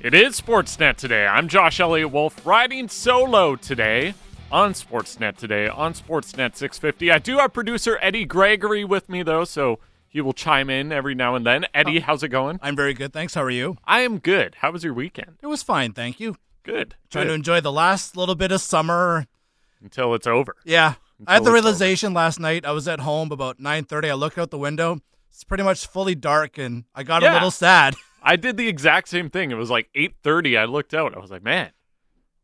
It is Sportsnet today. I'm Josh Elliotte Wolfe riding solo today on Sportsnet today on Sportsnet 650. I do have producer Eddie Gregory with me though, so he will chime in every now and then. Eddie, oh. how's it going? I'm very good, thanks. How are you? I am good. How was your weekend? It was fine, thank you. Good. Trying to enjoy the last little bit of summer. until it's over. Yeah. I had the realization last night. I was at home about 9:30. I looked out the window. It's pretty much fully dark and I got a little sad. I did the exact same thing. It was like 8:30. I looked out. I was like, "Man,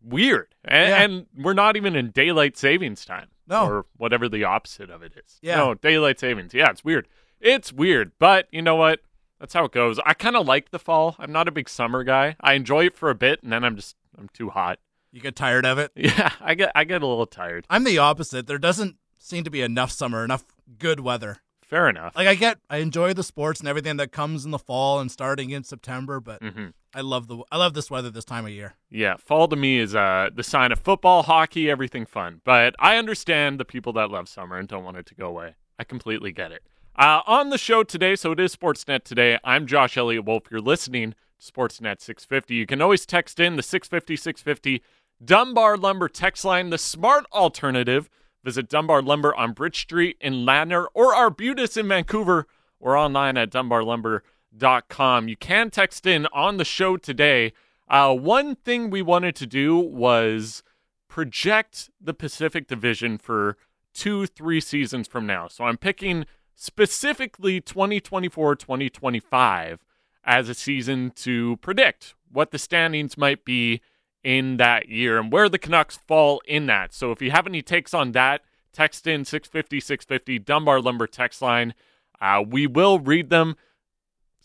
weird." And, Yeah. and we're not even in daylight savings time. No. Or whatever the opposite of it is. Yeah. No, daylight savings. Yeah, it's weird. It's weird, but you know what? That's how it goes. I kind of like the fall. I'm not a big summer guy. I enjoy it for a bit and then I'm just I'm too hot. You get tired of it. Yeah, I get I get a little tired. I'm the opposite. There doesn't seem to be enough summer, enough good weather. Fair enough. Like I get I enjoy the sports and everything that comes in the fall and starting in September, but hmm I love the I love this weather this time of year. Yeah, fall to me is uh, the sign of football, hockey, everything fun. But I understand the people that love summer and don't want it to go away. I completely get it. Uh, on the show today, so it is Sportsnet today. I'm Josh Elliotte Wolfe. You're listening to Sportsnet 650. You can always text in the 650 650 Dunbar Lumber text line, the smart alternative. Visit Dunbar Lumber on Bridge Street in Ladner or Arbutus in Vancouver or online at dunbarlumber.com. You can text in on the show today. Uh, one thing we wanted to do was project the Pacific Division for two, three seasons from now. So I'm picking specifically 2024 2025 as a season to predict what the standings might be in that year and where the Canucks fall in that. So if you have any takes on that, text in 650 650 Dunbar Lumber text line. Uh, we will read them.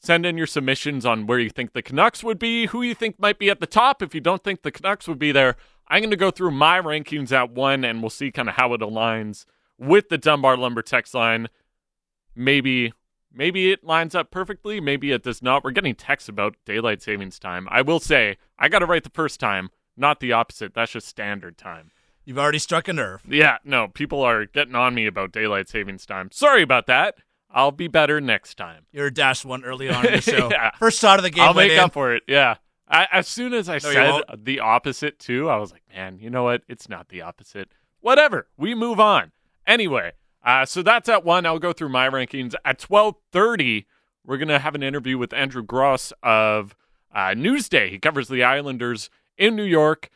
Send in your submissions on where you think the Canucks would be, who you think might be at the top. If you don't think the Canucks would be there, I'm going to go through my rankings at one and we'll see kind of how it aligns with the Dunbar Lumber text line. Maybe maybe it lines up perfectly, maybe it does not. We're getting texts about daylight savings time. I will say, I got it right the first time, not the opposite. That's just standard time. You've already struck a nerve. Yeah, no, people are getting on me about daylight savings time. Sorry about that. I'll be better next time. You're a dash one early on in the show. Yeah. First shot of the game. I'll make in. up for it. Yeah. I, as soon as I you said the opposite too, I was like, man, you know what? It's not the opposite. Whatever. We move on. Anyway, uh, so that's at one. I'll go through my rankings. At twelve thirty, we're gonna have an interview with Andrew Gross of uh, Newsday. He covers the Islanders in New York.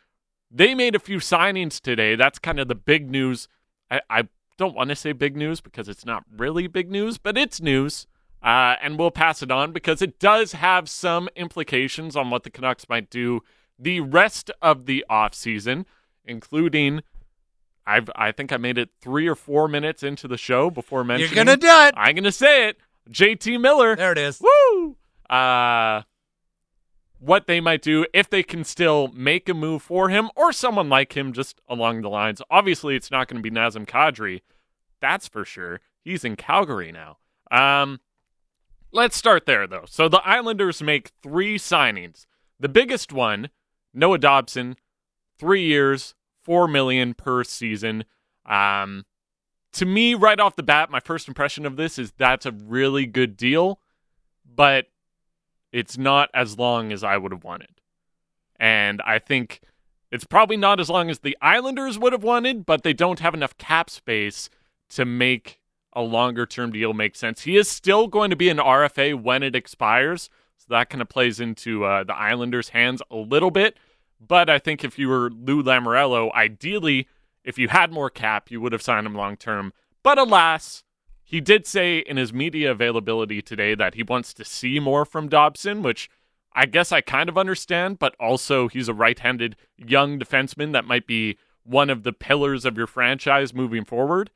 They made a few signings today. That's kind of the big news. I, I don't want to say big news because it's not really big news, but it's news. Uh, and we'll pass it on because it does have some implications on what the Canucks might do the rest of the offseason, including I've I think I made it three or four minutes into the show before mentioning. You're gonna do it. I'm gonna say it. JT Miller. There it is. Woo! Uh, what they might do if they can still make a move for him or someone like him just along the lines. Obviously, it's not going to be Nazem Kadri. That's for sure. He's in Calgary now. Um, let's start there, though. So the Islanders make three signings. The biggest one, Noah Dobson, three years, four million per season. Um, to me, right off the bat, my first impression of this is that's a really good deal, but it's not as long as I would have wanted. And I think it's probably not as long as the Islanders would have wanted, but they don't have enough cap space to make a longer term deal make sense. He is still going to be an RFA when it expires, so that kind of plays into uh, the Islanders' hands a little bit. But I think if you were Lou Lamoriello, ideally, if you had more cap, you would have signed him long term. But alas, he did say in his media availability today that he wants to see more from Dobson, which I guess I kind of understand, but also he's a right handed young defenseman that might be one of the pillars of your franchise moving forward.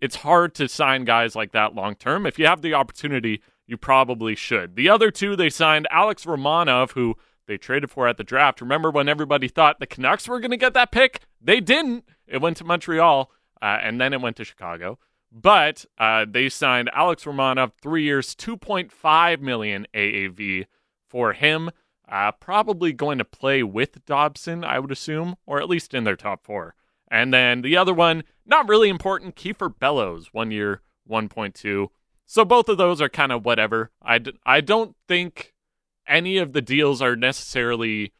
It's hard to sign guys like that long term. If you have the opportunity, you probably should. The other two, they signed Alex Romanov, who they traded for at the draft. Remember when everybody thought the Canucks were going to get that pick? They didn't. It went to Montreal, uh, and then it went to Chicago. But uh, they signed Alex Romanov, three years, 2.5 million AAV for him. Uh, probably going to play with Dobson, I would assume, or at least in their top four. And then the other one, not really important, Kiefer Bellows, one year, 1.2. So both of those are kind of whatever. I, d- I don't think any of the deals are necessarily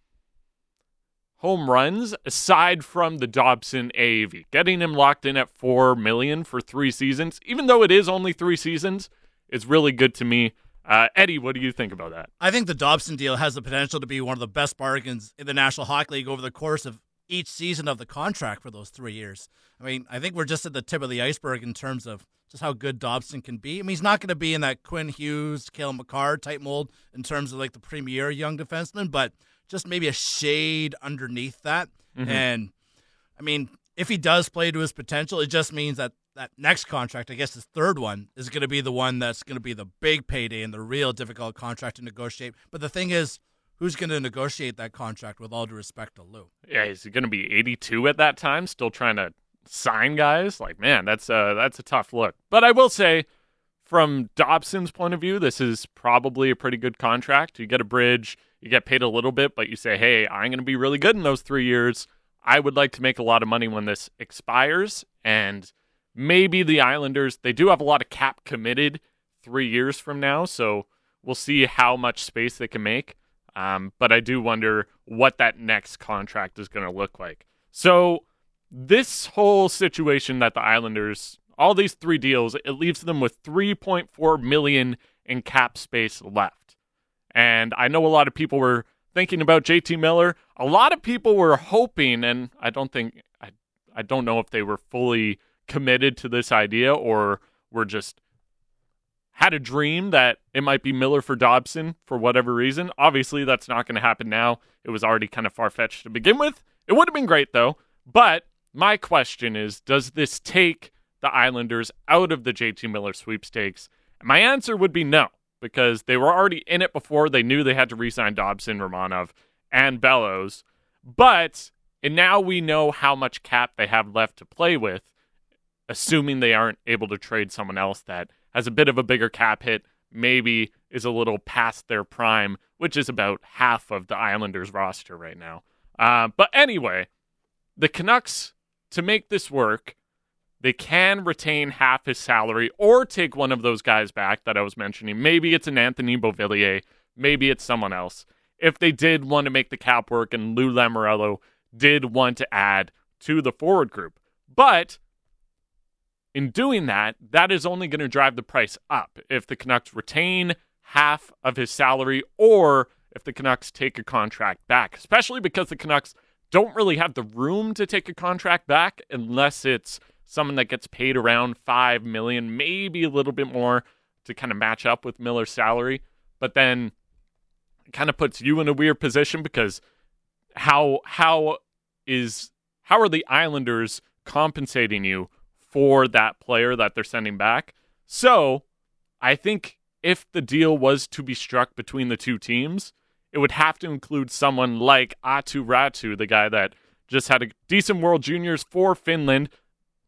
home runs aside from the Dobson AAV. Getting him locked in at 4 million for 3 seasons, even though it is only 3 seasons, is really good to me. Uh, Eddie, what do you think about that? I think the Dobson deal has the potential to be one of the best bargains in the National Hockey League over the course of each season of the contract for those three years. I mean, I think we're just at the tip of the iceberg in terms of just how good Dobson can be. I mean, he's not going to be in that Quinn Hughes, Cale Makar type mold in terms of like the premier young defenseman, but just maybe a shade underneath that. Mm-hmm. And I mean, if he does play to his potential, it just means that that next contract, I guess his third one, is going to be the one that's going to be the big payday and the real difficult contract to negotiate. But the thing is, who's going to negotiate that contract with all due respect to Lou? Yeah, is he going to be 82 at that time, still trying to sign guys? Like, man, that's a, that's a tough look. But I will say, from Dobson's point of view, this is probably a pretty good contract. You get a bridge, you get paid a little bit, but you say, hey, I'm going to be really good in those three years. I would like to make a lot of money when this expires. And maybe the Islanders, they do have a lot of cap committed three years from now. So we'll see how much space they can make. Um, but I do wonder what that next contract is going to look like. So this whole situation that the Islanders, all these three deals, it leaves them with 3.4 million in cap space left. And I know a lot of people were thinking about JT Miller. A lot of people were hoping, and I don't think I, I don't know if they were fully committed to this idea or were just had a dream that it might be Miller for Dobson for whatever reason. Obviously, that's not going to happen now. It was already kind of far fetched to begin with. It would have been great though. But my question is Does this take the Islanders out of the JT Miller sweepstakes? And my answer would be no, because they were already in it before. They knew they had to re sign Dobson, Romanov, and Bellows. But, and now we know how much cap they have left to play with assuming they aren't able to trade someone else that has a bit of a bigger cap hit, maybe is a little past their prime, which is about half of the Islanders roster right now. Uh, but anyway, the Canucks, to make this work, they can retain half his salary or take one of those guys back that I was mentioning. Maybe it's an Anthony Beauvillier, maybe it's someone else. If they did want to make the cap work and Lou Lamoriello did want to add to the forward group. But in doing that, that is only going to drive the price up if the Canucks retain half of his salary or if the Canucks take a contract back, especially because the Canucks don't really have the room to take a contract back unless it's someone that gets paid around 5 million, maybe a little bit more to kind of match up with Miller's salary, but then it kind of puts you in a weird position because how how is how are the Islanders compensating you for that player that they're sending back. So I think if the deal was to be struck between the two teams, it would have to include someone like Aatu Räty, the guy that just had a decent World Juniors for Finland,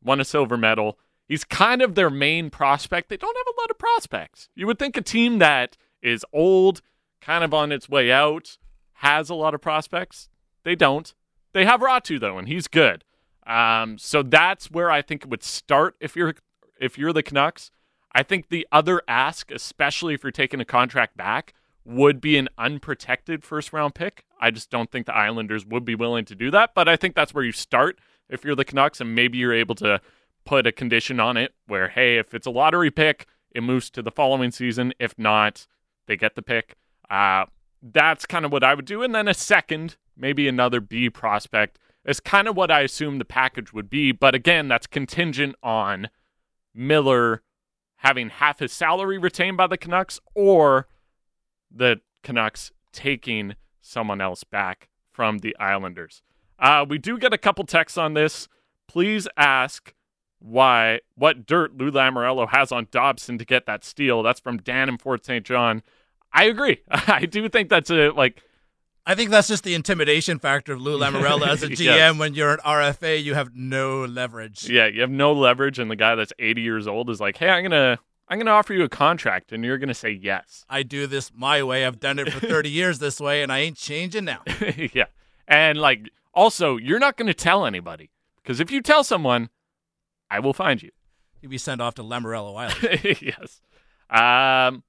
won a silver medal. He's kind of their main prospect. They don't have a lot of prospects. You would think a team that is old, kind of on its way out, has a lot of prospects. They don't. They have Ratu though, and he's good. Um, so that's where I think it would start if you're if you're the Canucks. I think the other ask, especially if you're taking a contract back, would be an unprotected first round pick. I just don't think the Islanders would be willing to do that. But I think that's where you start if you're the Canucks, and maybe you're able to put a condition on it where, hey, if it's a lottery pick, it moves to the following season. If not, they get the pick. Uh, that's kind of what I would do. And then a second, maybe another B prospect is kind of what I assume the package would be. But again, that's contingent on Miller having half his salary retained by the Canucks or the Canucks taking someone else back from the Islanders. Uh, we do get a couple texts on this. Please ask why what dirt Lou Lamoriello has on Dobson to get that steal. That's from Dan in Fort St. John. I agree. I do think that's a like I think that's just the intimidation factor of Lou Lamoriello as a GM. yes. When you're an RFA, you have no leverage. Yeah, you have no leverage, and the guy that's 80 years old is like, "Hey, I'm gonna, I'm gonna offer you a contract," and you're gonna say yes. I do this my way. I've done it for 30 years this way, and I ain't changing now. yeah, and like, also, you're not gonna tell anybody because if you tell someone, I will find you. You'll be sent off to Lamoriello Island. yes. Um.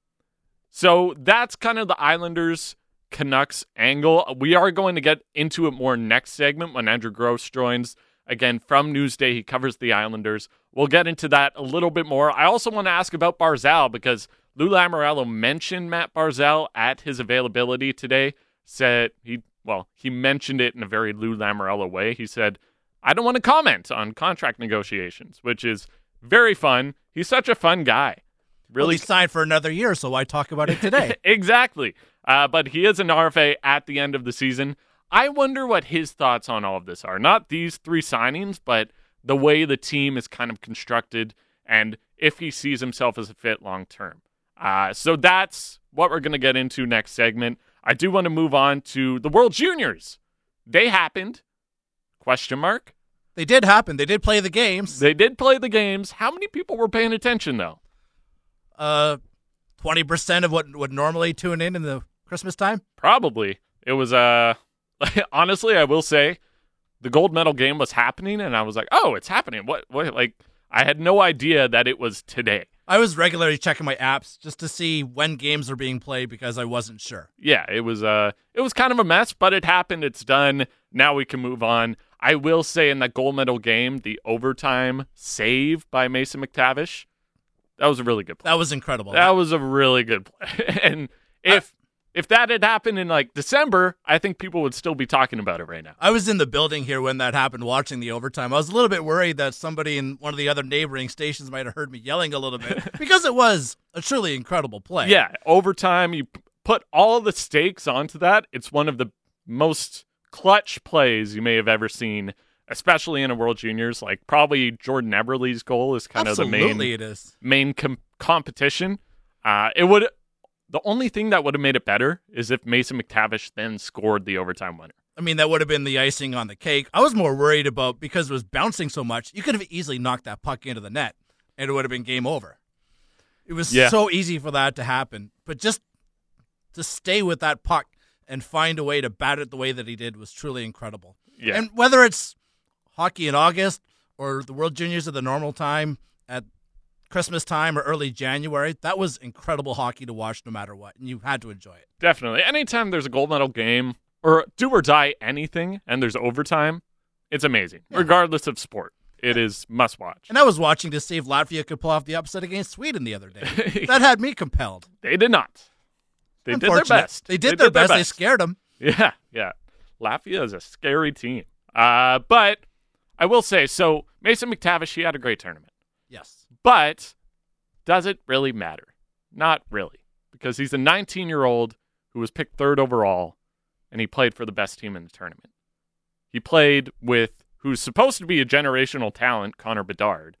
So that's kind of the Islanders Canucks angle. We are going to get into it more next segment when Andrew Gross joins. Again, from Newsday, he covers the Islanders. We'll get into that a little bit more. I also want to ask about Barzal because Lou Lamoriello mentioned Matt Barzal at his availability today. Said he, well, he mentioned it in a very Lou Lamoriello way. He said, I don't want to comment on contract negotiations, which is very fun. He's such a fun guy. Well, Really he signed for another year, so why talk about it today? exactly. Uh, but he is an RFA at the end of the season. I wonder what his thoughts on all of this are. Not these three signings, but the way the team is kind of constructed and if he sees himself as a fit long term. Uh, so that's what we're going to get into next segment. I do want to move on to the World Juniors. They happened. Question mark. they did happen. They did play the games. They did play the games. How many people were paying attention though? Uh, twenty percent of what would normally tune in in the Christmas time. Probably. It was uh honestly, I will say the gold medal game was happening and I was like, "Oh, it's happening." What what like I had no idea that it was today. I was regularly checking my apps just to see when games are being played because I wasn't sure. Yeah, it was uh it was kind of a mess, but it happened. It's done. Now we can move on. I will say in that gold medal game, the overtime save by Mason McTavish, that was a really good play. That was incredible. That was a really good play. and if if that had happened in like December, I think people would still be talking about it right now. I was in the building here when that happened, watching the overtime. I was a little bit worried that somebody in one of the other neighboring stations might have heard me yelling a little bit because it was a truly incredible play. Yeah, overtime, you put all the stakes onto that. It's one of the most clutch plays you may have ever seen, especially in a World Juniors. Like probably Jordan Eberle's goal is kind absolutely of the main it is. main com- competition. Uh, it would the only thing that would have made it better is if Mason McTavish then scored the overtime winner. I mean, that would have been the icing on the cake. I was more worried about because it was bouncing so much. You could have easily knocked that puck into the net, and it would have been game over. It was Yeah. so easy for that to happen, but just to stay with that puck and find a way to bat it the way that he did was truly incredible. Yeah. And whether it's hockey in August or the World Juniors at the normal time Christmas time or early January, that was incredible hockey to watch no matter what, and you had to enjoy it. Definitely. Anytime there's a gold medal game or do or die anything and there's overtime, it's amazing, regardless of sport. It is must watch. And I was watching to see if Latvia could pull off the upset against Sweden the other day. that had me compelled. They did not. They did their best. They did their best. They scared them. Yeah, yeah. Latvia is a scary team. Uh, but I will say, so Mason McTavish, he had a great tournament. Yes. But does it really matter? Not really, because he's a 19 year old who was picked third overall, and he played for the best team in the tournament. He played with who's supposed to be a generational talent, Connor Bedard,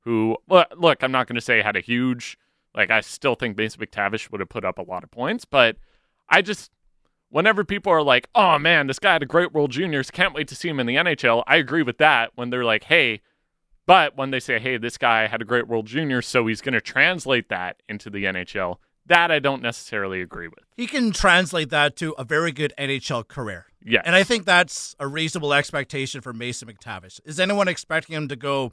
who, look, I'm not going to say had a huge, like, I still think Mason McTavish would have put up a lot of points, but I just, whenever people are like, oh man, this guy had a great World Juniors, can't wait to see him in the NHL, I agree with that when they're like, hey, but when they say, hey, this guy had a great World Junior, so he's going to translate that into the NHL, that I don't necessarily agree with. He can translate that to a very good NHL career. Yeah. And I think that's a reasonable expectation for Mason McTavish. Is anyone expecting him to go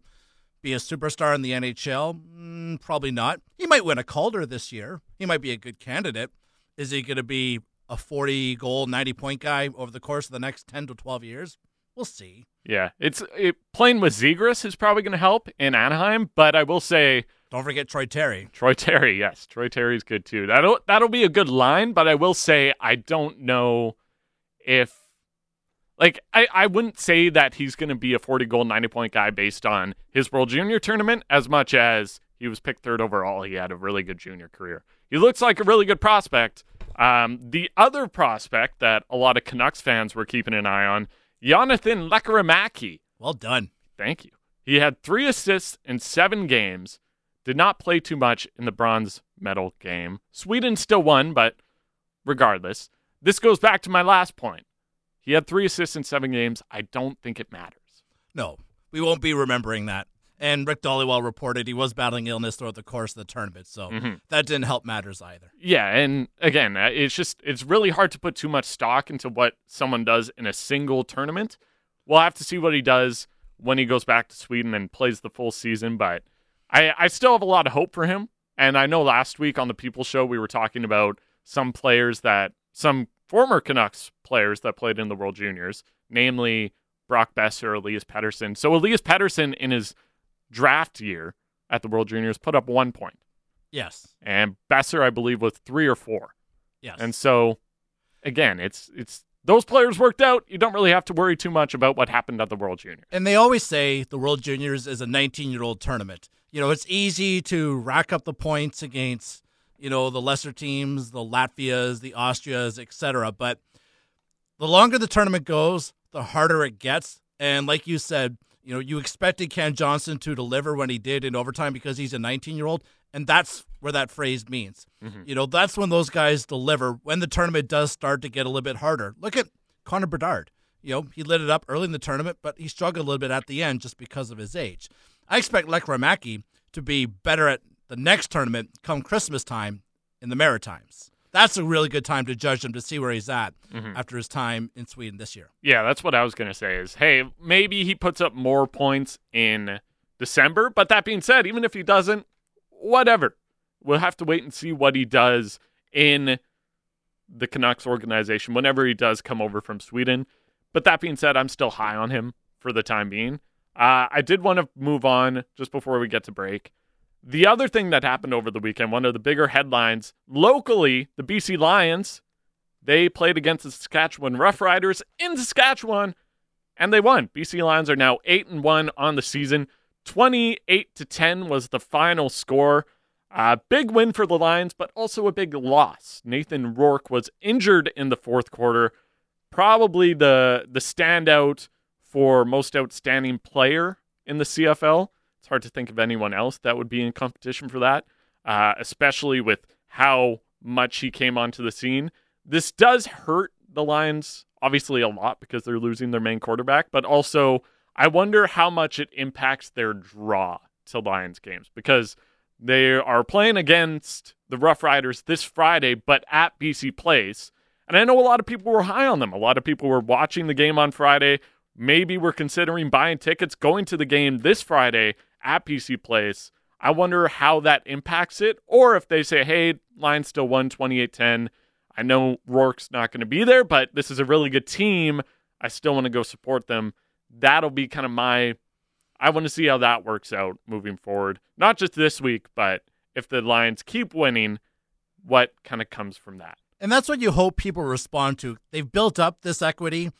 be a superstar in the NHL? Mm, probably not. He might win a Calder this year. He might be a good candidate. Is he going to be a 40 goal, 90 point guy over the course of the next 10 to 12 years? We'll see. Yeah, it's it, playing with Zegras is probably going to help in Anaheim, but I will say Don't forget Troy Terry. Troy Terry, yes, Troy Terry's good too. That'll that'll be a good line, but I will say I don't know if like I, I wouldn't say that he's going to be a 40 goal 90 point guy based on his World Junior tournament as much as he was picked third overall. He had a really good junior career. He looks like a really good prospect. Um, the other prospect that a lot of Canucks fans were keeping an eye on, Jonathan Lekkerimäki. Well done. Thank you. He had three assists in seven games. Did not play too much in the bronze medal game. Sweden still won, but regardless, this goes back to my last point. He had three assists in seven games. I don't think it matters. No, we won't be remembering that. And Rick Dhaliwal reported he was battling illness throughout the course of the tournament, so Mhm. that didn't help matters either. Yeah, and again, uh, it's just it's really hard to put too much stock into what someone does in a single tournament. We'll have to see what he does when he goes back to Sweden and plays the full season, but I I still have a lot of hope for him. And I know last week on the People Show we were talking about some players that some former Canucks players that played in the World Juniors, namely Brock Boeser, Elias Pettersson. So Elias Pettersson in his draft year at the World Juniors put up one point. Yes. And Boeser, I believe, was three or four. Yes. And so again, it's it's those players worked out. You don't really have to worry too much about what happened at the World Juniors. And they always say the World Juniors is a 19 year old tournament. You know, it's easy to rack up the points against, you know, the lesser teams, the Latvias, the Austrias, etc. But the longer the tournament goes, the harder it gets. And like you said, you know, you expected Kent Johnson to deliver when he did in overtime because he's a 19 year old. And that's where that phrase means. Mm-hmm. You know, that's when those guys deliver when the tournament does start to get a little bit harder. Look at Connor Bedard. You know, he lit it up early in the tournament, but he struggled a little bit at the end just because of his age. I expect Lekkerimäki to be better at the next tournament come Christmas time in the Maritimes. That's a really good time to judge him to see where he's at mm-hmm. after his time in Sweden this year. Yeah, that's what I was going to say is, hey, maybe he puts up more points in December, but that being said, even if he doesn't, whatever. We'll have to wait and see what he does in the Canucks organization whenever he does come over from Sweden. But that being said, I'm still high on him for the time being. Uh, I did want to move on just before we get to break. The other thing that happened over the weekend, one of the bigger headlines locally, the BC Lions, they played against the Saskatchewan Roughriders in Saskatchewan and they won. BC Lions are now 8 and 1 on the season. 28 to 10 was the final score. A big win for the Lions, but also a big loss. Nathan Rourke was injured in the fourth quarter. Probably the the standout for most outstanding player in the CFL. It's hard to think of anyone else that would be in competition for that, uh, especially with how much he came onto the scene. This does hurt the Lions obviously a lot because they're losing their main quarterback, but also I wonder how much it impacts their draw to Lions games because they are playing against the Rough Riders this Friday, but at BC Place. And I know a lot of people were high on them. A lot of people were watching the game on Friday. Maybe we're considering buying tickets, going to the game this Friday at BC Place. I wonder how that impacts it, or if they say, hey, Lions still won 28 10. I know Rourke's not going to be there, but this is a really good team. I still want to go support them that'll be kind of my I want to see how that works out moving forward. Not just this week, but if the Lions keep winning, what kind of comes from that. And that's what you hope people respond to. They've built up this equity,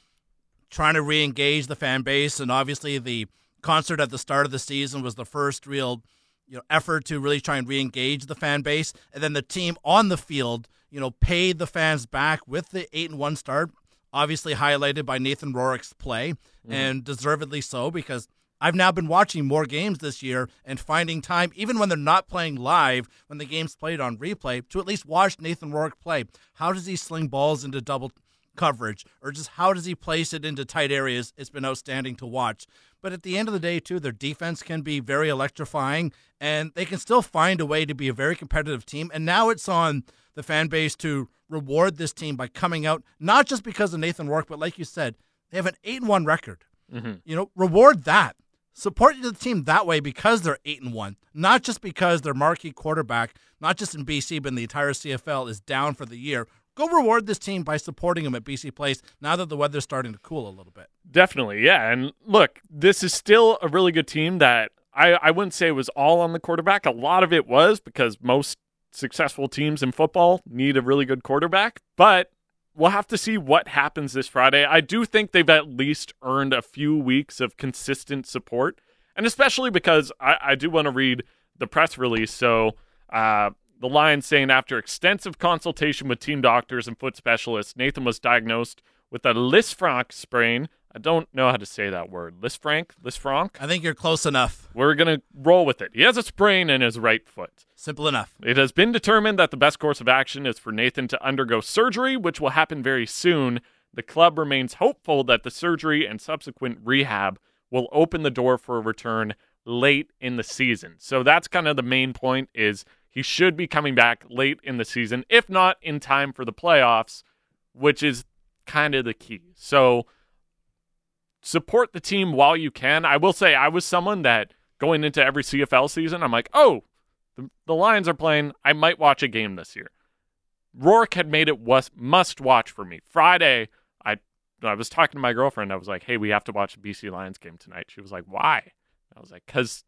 trying to re engage the fan base. And obviously, the concert at the start of the season was the first real you know, effort to really try and re engage the fan base. And then the team on the field, you know, paid the fans back with the 8 and 1 start obviously highlighted by Nathan Rourke's play, mm-hmm. and deservedly so because I've now been watching more games this year and finding time, even when they're not playing live, when the game's played on replay, to at least watch Nathan Rourke play. How does he sling balls into double coverage, or just how does he place it into tight areas? It's been outstanding to watch. But at the end of the day, too, their defense can be very electrifying, and they can still find a way to be a very competitive team. And now it's on the fan base to reward this team by coming out, not just because of Nathan Rourke, but like you said, they have an 8 and 1 record. Mm-hmm. You know, reward that. Support the team that way because they're 8 and 1, not just because their marquee quarterback, not just in BC, but in the entire CFL, is down for the year. Go reward this team by supporting them at BC Place now that the weather's starting to cool a little bit. Definitely, yeah. And look, this is still a really good team that I, I wouldn't say was all on the quarterback. A lot of it was because most successful teams in football need a really good quarterback, but we'll have to see what happens this Friday. I do think they've at least earned a few weeks of consistent support, and especially because I, I do want to read the press release. So, uh, the Lions saying after extensive consultation with team doctors and foot specialists, Nathan was diagnosed with a Lisfranc sprain I don't know how to say that word. Lisfranc? Lisfranc? I think you're close enough. We're going to roll with it. He has a sprain in his right foot. Simple enough. It has been determined that the best course of action is for Nathan to undergo surgery, which will happen very soon. The club remains hopeful that the surgery and subsequent rehab will open the door for a return late in the season. So that's kind of the main point is he should be coming back late in the season, if not in time for the playoffs, which is kind of the key. So support the team while you can. I will say I was someone that going into every CFL season, I'm like, oh, the, the Lions are playing. I might watch a game this year. Rourke had made it was must watch for me. Friday, I I was talking to my girlfriend. I was like, "Hey, we have to watch BC Lions game tonight." She was like, "Why?" I was like, "Cause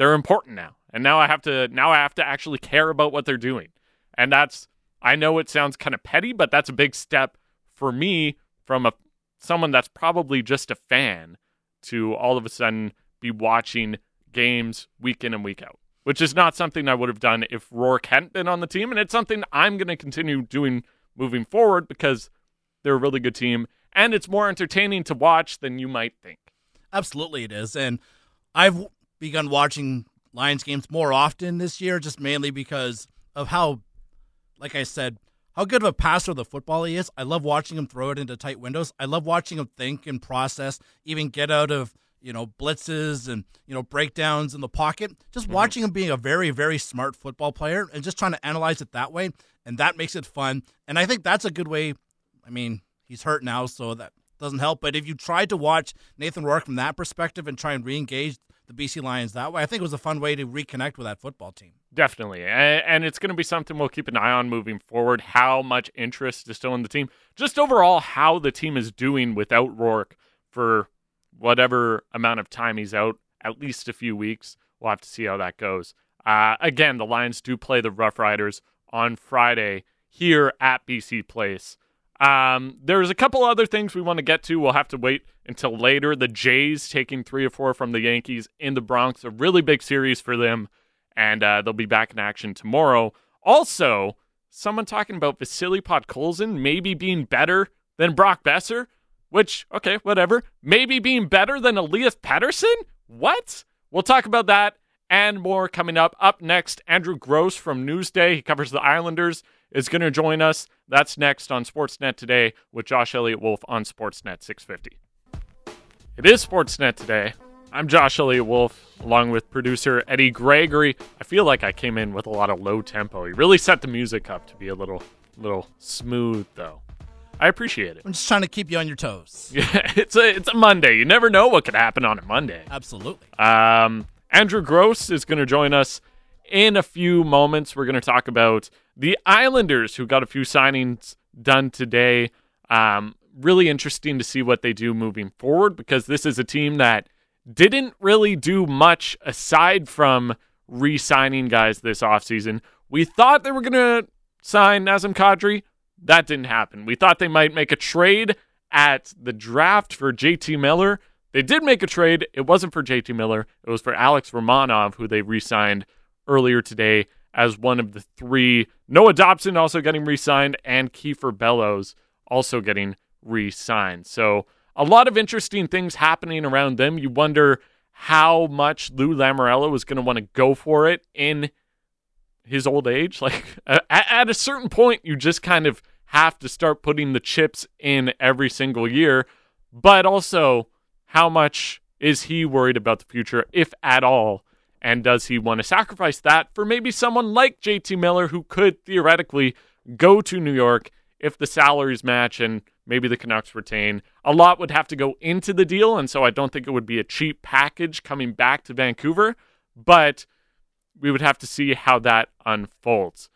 they're important now, and now I have to now I have to actually care about what they're doing." And that's I know it sounds kind of petty, but that's a big step for me from a someone that's probably just a fan to all of a sudden be watching games week in and week out, which is not something I would have done if Rourke hadn't been on the team. And it's something I'm going to continue doing moving forward because they're a really good team and it's more entertaining to watch than you might think. Absolutely, it is. And I've begun watching Lions games more often this year, just mainly because of how, like I said, how good of a passer the football he is. I love watching him throw it into tight windows. I love watching him think and process, even get out of you know blitzes and you know breakdowns in the pocket. Just mm-hmm. watching him being a very very smart football player and just trying to analyze it that way, and that makes it fun. And I think that's a good way. I mean, he's hurt now, so that doesn't help. But if you tried to watch Nathan Rourke from that perspective and try and re-engage the BC Lions that way, I think it was a fun way to reconnect with that football team. Definitely. And it's going to be something we'll keep an eye on moving forward. How much interest is still in the team. Just overall, how the team is doing without Rourke for whatever amount of time he's out, at least a few weeks. We'll have to see how that goes. Uh, again, the Lions do play the Rough Riders on Friday here at BC Place. Um, there's a couple other things we want to get to. We'll have to wait until later. The Jays taking three or four from the Yankees in the Bronx, a really big series for them, and uh, they'll be back in action tomorrow. Also, someone talking about Vasily Podkolzin maybe being better than Brock Boeser, which, okay, whatever. Maybe being better than Elias Pettersson? What? We'll talk about that and more coming up. Up next, Andrew Gross from Newsday. He covers the Islanders is going to join us. That's next on Sportsnet today with Josh Elliotte Wolfe on Sportsnet 650. It is Sportsnet today. I'm Josh Elliotte Wolfe, along with producer Eddie Gregory. I feel like I came in with a lot of low tempo. He really set the music up to be a little, little smooth, though. I appreciate it. I'm just trying to keep you on your toes. Yeah, it's a it's a Monday. You never know what could happen on a Monday. Absolutely. Um, Andrew Gross is going to join us in a few moments. We're going to talk about the Islanders, who got a few signings done today. Um, really interesting to see what they do moving forward because this is a team that didn't really do much aside from re signing guys this offseason. We thought they were going to sign Nazem Kadri. That didn't happen. We thought they might make a trade at the draft for JT Miller. They did make a trade. It wasn't for JT Miller, it was for Alex Romanov, who they re signed earlier today as one of the three. Noah Dobson also getting re signed, and Kiefer Bellows also getting re signed. So, a lot of interesting things happening around them. You wonder how much Lou Lamoriello was going to want to go for it in his old age. Like, at a certain point, you just kind of have to start putting the chips in every single year. But also, how much is he worried about the future, if at all? And does he want to sacrifice that for maybe someone like JT Miller who could theoretically go to New York if the salaries match and maybe the Canucks retain? A lot would have to go into the deal, and so I don't think it would be a cheap package coming back to Vancouver, but we would have to see how that unfolds.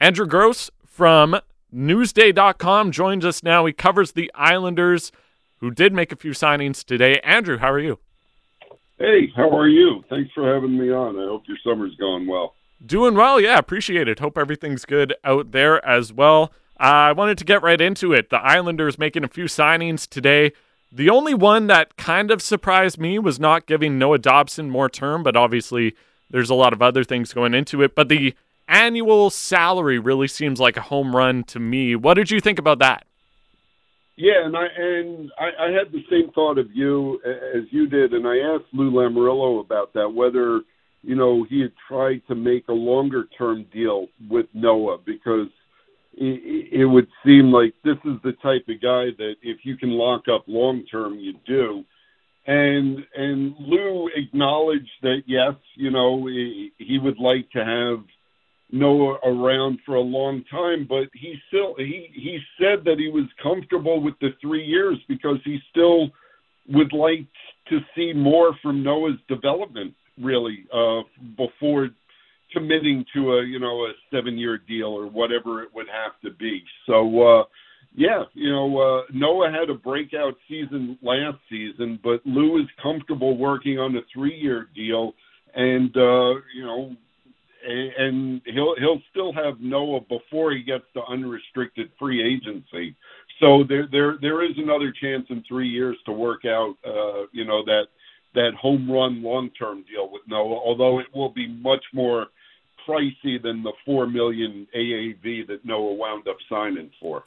Andrew Gross from Newsday.com joins us now. He covers the Islanders, who did make a few signings today. Andrew, how are you? Hey, how are you? Thanks for having me on. I hope your summer's going well. Doing well, yeah. Appreciate it. Hope everything's good out there as well. Uh, I wanted to get right into it. The Islanders making a few signings today. The only one that kind of surprised me was not giving Noah Dobson more term, but obviously there's a lot of other things going into it. But the annual salary really seems like a home run to me. What did you think about that? Yeah, and I and I, I had the same thought of you as you did, and I asked Lou Lamoriello about that whether you know he had tried to make a longer term deal with Noah because it, it would seem like this is the type of guy that if you can lock up long term, you do. And and Lou acknowledged that yes, you know he, he would like to have Noah around for a long time, but he still he he said that he was comfortable with the three years because he still would like to see more from Noah's development really uh, before committing to a you know a seven year deal or whatever it would have to be. So uh, yeah, you know uh, Noah had a breakout season last season, but Lou is comfortable working on a three year deal, and uh, you know. And he'll he'll still have Noah before he gets to unrestricted free agency, so there there there is another chance in three years to work out, uh, you know that that home run long term deal with Noah. Although it will be much more pricey than the four million AAV that Noah wound up signing for.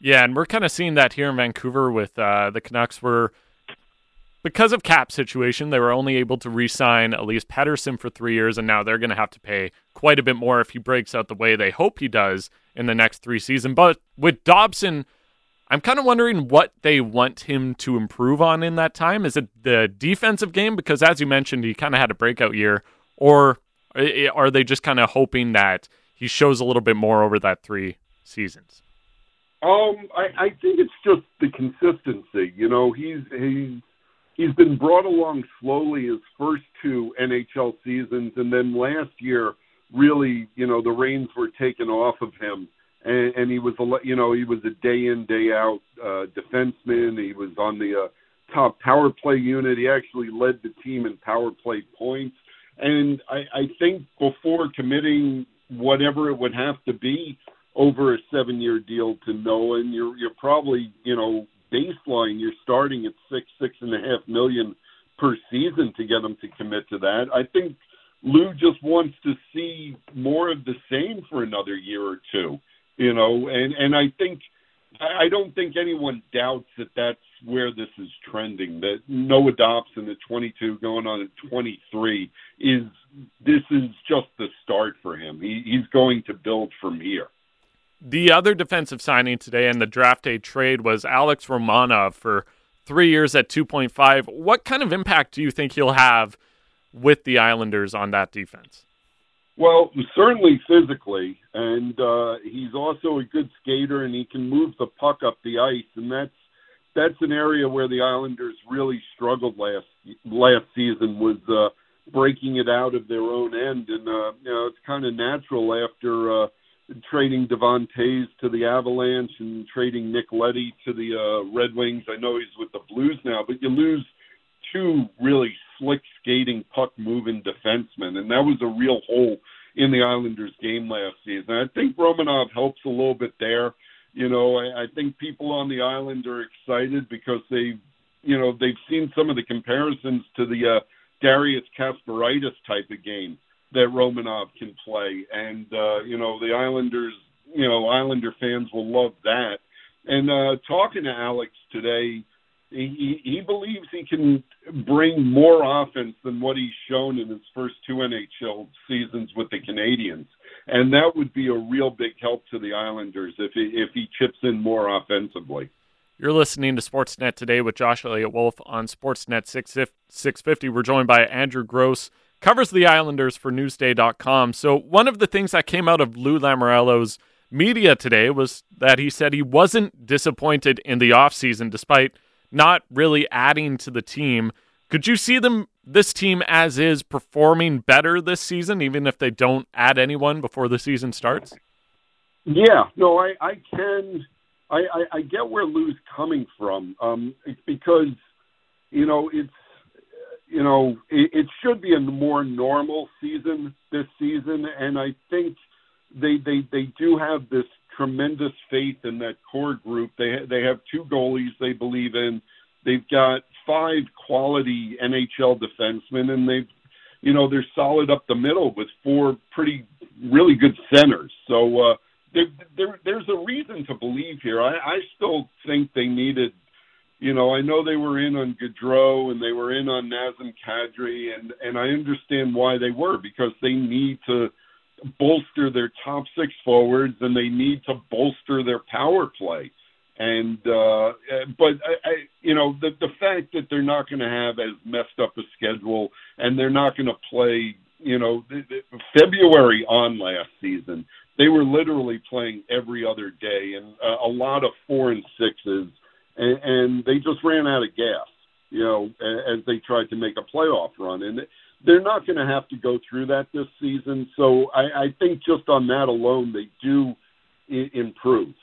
Yeah, and we're kind of seeing that here in Vancouver with uh, the Canucks. Were because of cap situation, they were only able to re-sign Elias Pettersson for three years, and now they're going to have to pay quite a bit more if he breaks out the way they hope he does in the next three seasons. But with Dobson, I'm kind of wondering what they want him to improve on in that time. Is it the defensive game? Because as you mentioned, he kind of had a breakout year, or are they just kind of hoping that he shows a little bit more over that three seasons? Um, I, I think it's just the consistency. You know, he's he's he's been brought along slowly his first two NHL seasons, and then last year, really, you know, the reins were taken off of him, and, and he was a you know he was a day in day out uh, defenseman. He was on the uh, top power play unit. He actually led the team in power play points. And I, I think before committing whatever it would have to be over a seven year deal to Noah, and you're you're probably, you know, baseline, you're starting at six, six and a half million per season to get him to commit to that. I think Lou just wants to see more of the same for another year or two, you know, and and I think I don't think anyone doubts that that's where this is trending. That Noah Dobson at 22, going on at 23, is this is just the start for him. He, he's going to build from here. The other defensive signing today in the draft day trade was Alex Romanov for three years at 2.5. What kind of impact do you think he'll have with the Islanders on that defense? Well, certainly physically, and uh, he's also a good skater, and he can move the puck up the ice, and that's that's an area where the Islanders really struggled last last season was uh, breaking it out of their own end, and uh, you know it's kind of natural after uh, trading Devon Toews to the Avalanche and trading Nick Leddy to the uh, Red Wings. I know he's with the Blues now, but you lose two really slick skating, puck moving defensemen, and that was a real hole in the Islanders' game last season. I think Romanov helps a little bit there. You know, I, I think people on the island are excited because they, you know, they've seen some of the comparisons to the uh, Darius Kasparaitis type of game that Romanov can play, and uh, you know, the Islanders, you know, Islander fans will love that. And uh, talking to Alex today, he, he believes he can bring more offense than what he's shown in his first two NHL seasons with the Canadiens, and that would be a real big help to the Islanders if he, if he chips in more offensively. You're listening to Sportsnet today with Josh Elliotte Wolfe on Sportsnet 650. We're joined by Andrew Gross, covers the Islanders for Newsday.com. So one of the things that came out of Lou Lamoriello's media today was that he said he wasn't disappointed in the offseason despite – not really adding to the team. Could you see them this team as is performing better this season, even if they don't add anyone before the season starts? Yeah, no, I, I can. I, I, I get where Lou's coming from um, it's because you know it's you know it, it should be a more normal season this season, and I think they they they do have this tremendous faith in that core group. They they have two goalies they believe in. They've got five quality NHL defensemen, and they've you know they're solid up the middle with four pretty really good centers. So uh, there, there there's a reason to believe here. I, I still think they needed. You know, I know they were in on Gaudreau and they were in on Nazem Kadri, and and I understand why they were because they need to bolster their top six forwards and they need to bolster their power play. And uh, but I, I, you know, the the fact that they're not going to have as messed up a schedule and they're not going to play, you know, February on last season, they were literally playing every other day and uh, a lot of four and sixes, and, and they just ran out of gas. you know, as they tried to make a playoff run. And they're not going to have to go through that this season. So I, I think just on that alone, they do I- improve.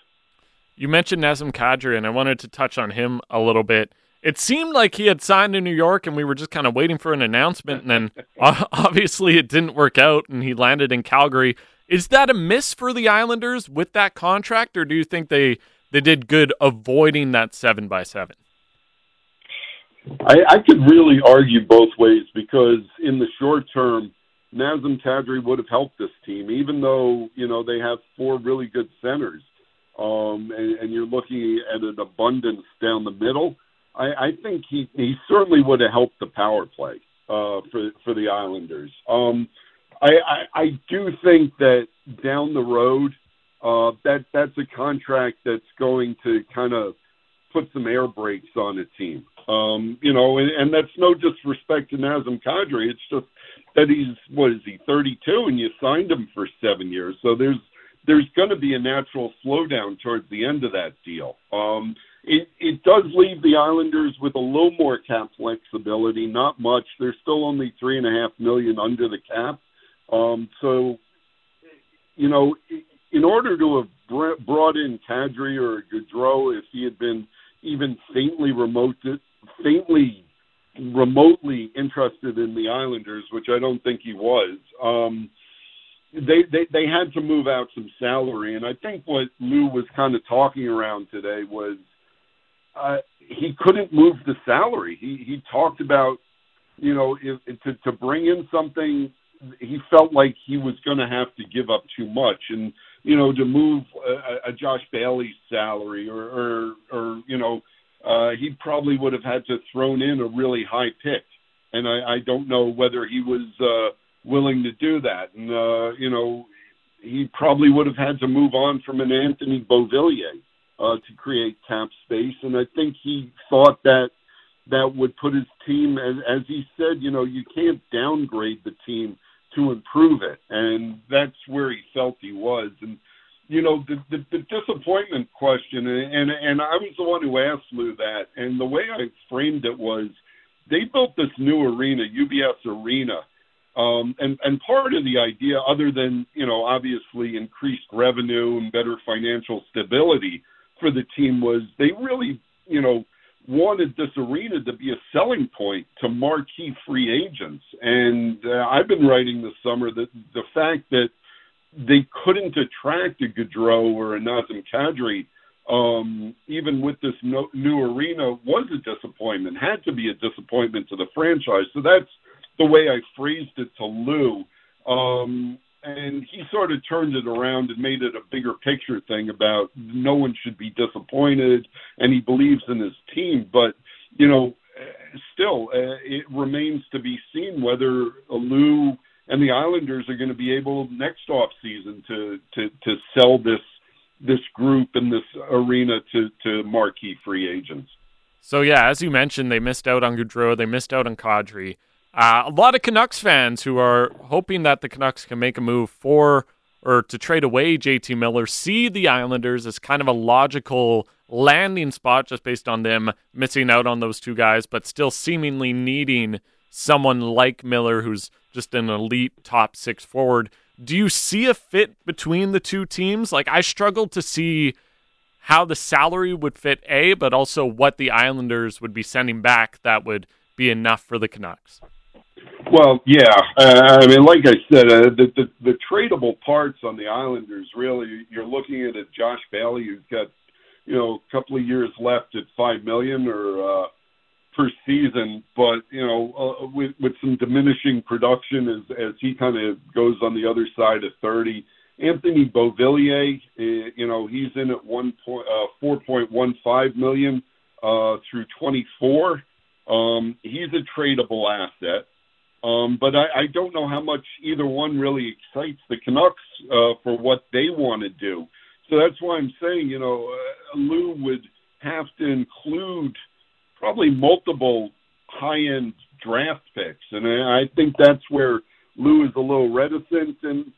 You mentioned Nazem Kadri, and I wanted to touch on him a little bit. It seemed like he had signed in New York, and we were just kind of waiting for an announcement. And then obviously it didn't work out, and he landed in Calgary. Is that a miss for the Islanders with that contract, or do you think they they did good avoiding that seven by seven? I, I could really argue both ways because in the short term, Nazem Kadri would have helped this team, even though you know they have four really good centers, um, and, and you're looking at an abundance down the middle. I, I think he he certainly would have helped the power play uh, for for the Islanders. Um, I, I I do think that down the road, uh, that that's a contract that's going to kind of put some air brakes on a team. Um, you know, and, and that's no disrespect to Nazem Kadri. It's just that he's what is he 32, and you signed him for seven years. So there's there's going to be a natural slowdown towards the end of that deal. Um, it it does leave the Islanders with a little more cap flexibility, not much. They're still only three and a half million under the cap. Um, so, you know, in order to have brought in Kadri or Gaudreau, if he had been even faintly remote, faintly remotely interested in the Islanders, which I don't think he was. Um, they, they they had to move out some salary, and I think what Lou was kind of talking around today was uh, he couldn't move the salary. He he talked about you know if, to to bring in something, he felt like he was going to have to give up too much, and you know to move a, a Josh Bailey's salary or or, or you know uh, he probably would have had to thrown in a really high pick, and I, I don't know whether he was uh, willing to do that. And uh, you know, he probably would have had to move on from an Anthony Beauvillier uh, to create cap space, and I think he thought that that would put his team, as, as he said, you know, you can't downgrade the team to improve it, and that's where he felt he was, and you know the, the the disappointment question and and and I was the one who asked Lou that. And the way I framed it was they built this new arena UBS arena. Um and and part of the idea other than you know obviously increased revenue and better financial stability for the team was they really you know wanted this arena to be a selling point to marquee free agents and uh, I've been writing this summer that the fact that they couldn't attract a Gaudreau or a Nazem Kadri, um, even with this no, new arena, was a disappointment. Had to be a disappointment to the franchise. So that's the way I phrased it to Lou. Um, and he sort of turned it around and made it a bigger picture thing about no one should be disappointed, and he believes in his team. But you know, still, uh, it remains to be seen whether Lou and the Islanders are going to be able next off season to to to sell this this group and this arena to to marquee free agents. So yeah, as you mentioned, they missed out on Gaudreau, they missed out on Kadri. Uh, a lot of Canucks fans who are hoping that the Canucks can make a move for or to trade away JT Miller see the Islanders as kind of a logical landing spot just based on them missing out on those two guys, but still seemingly needing someone like Miller who's just an elite top six forward. Do you see a fit between the two teams? Like, I struggled to see how the salary would fit A, but also what the Islanders would be sending back that would be enough for the Canucks. Well, yeah. Uh, I mean, like I said, uh, the, the the tradable parts on the Islanders really, you're looking at a Josh Bailey who's got, you know, a couple of years left at five million, or uh, per season, but you know, uh, with with some diminishing production as as he kind of goes on the other side of thirty. Anthony Beauvillier, uh, you know, he's in at one point uh, four point one five million uh, through twenty four. Um, he's a tradable asset. Um, but I, I don't know how much either one really excites the Canucks uh, for what they want to do. So that's why I'm saying, you know, uh, Lou would have to include probably multiple high-end draft picks, and I think that's where Lou is a little reticent. And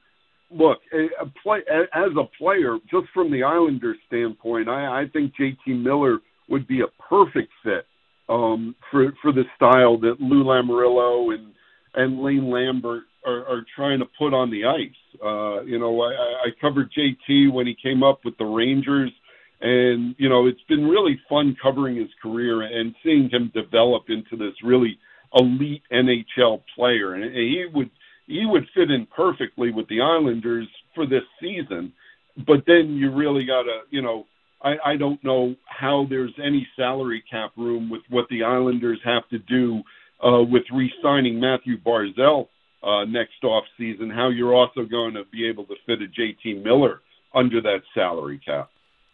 look, a play as a player, just from the Islanders' standpoint, I, I think JT Miller would be a perfect fit um, for for the style that Lou Lamoriello and and Lane Lambert are, are trying to put on the ice. Uh, you know, I, I covered JT when he came up with the Rangers, and you know, it's been really fun covering his career and seeing him develop into this really elite NHL player. And he would he would fit in perfectly with the Islanders for this season. But then you really got to, you know, I, I don't know how there's any salary cap room with what the Islanders have to do uh, with re-signing Matthew Barzal uh, next off season. How you're also going to be able to fit a JT Miller under that salary cap.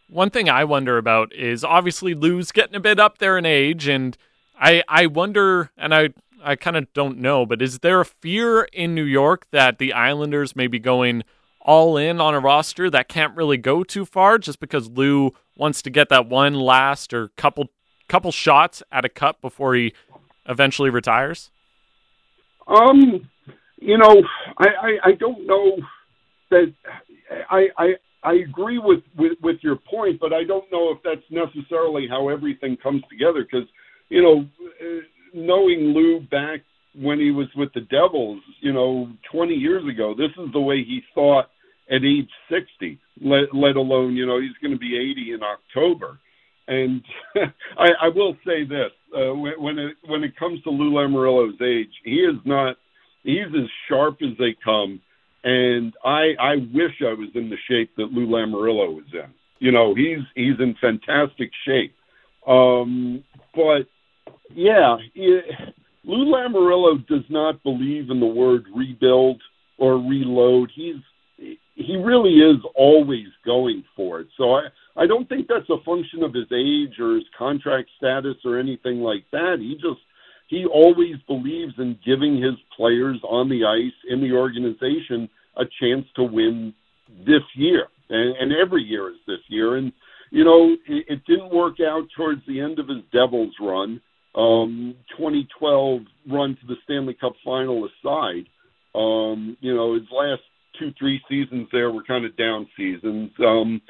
One thing I wonder about is obviously Lou's getting a bit up there in age, and I I wonder, and I I kind of don't know, but is there a fear in New York that the Islanders may be going all in on a roster that can't really go too far just because Lou wants to get that one last or couple couple shots at a cup before he eventually retires? Um, you know, I, I, I don't know that I, I I agree with, with with your point, but I don't know if that's necessarily how everything comes together because you know, knowing Lou back when he was with the Devils, you know, 20 years ago, this is the way he thought at age 60, let, let alone, you know, he's going to be 80 in October. And I, I will say this: uh, when, when it when it comes to Lou Lamoriello's age, he is not. He's as sharp as they come, and I I wish I was in the shape that Lou Lamoriello was in. You know, he's he's in fantastic shape. Um, but yeah, it, Lou Lamoriello does not believe in the word rebuild or reload. He's he really is always going for it. So I I don't think that's a function of his age or his contract status or anything like that. He just he always believes in giving his players on the ice in the organization a chance to win this year, and, and every year is this year. And you know, it, it didn't work out towards the end of his Devils run um, 2012 run to the Stanley Cup final aside, um, you know, his last two, three seasons there were kind of down seasons. Um,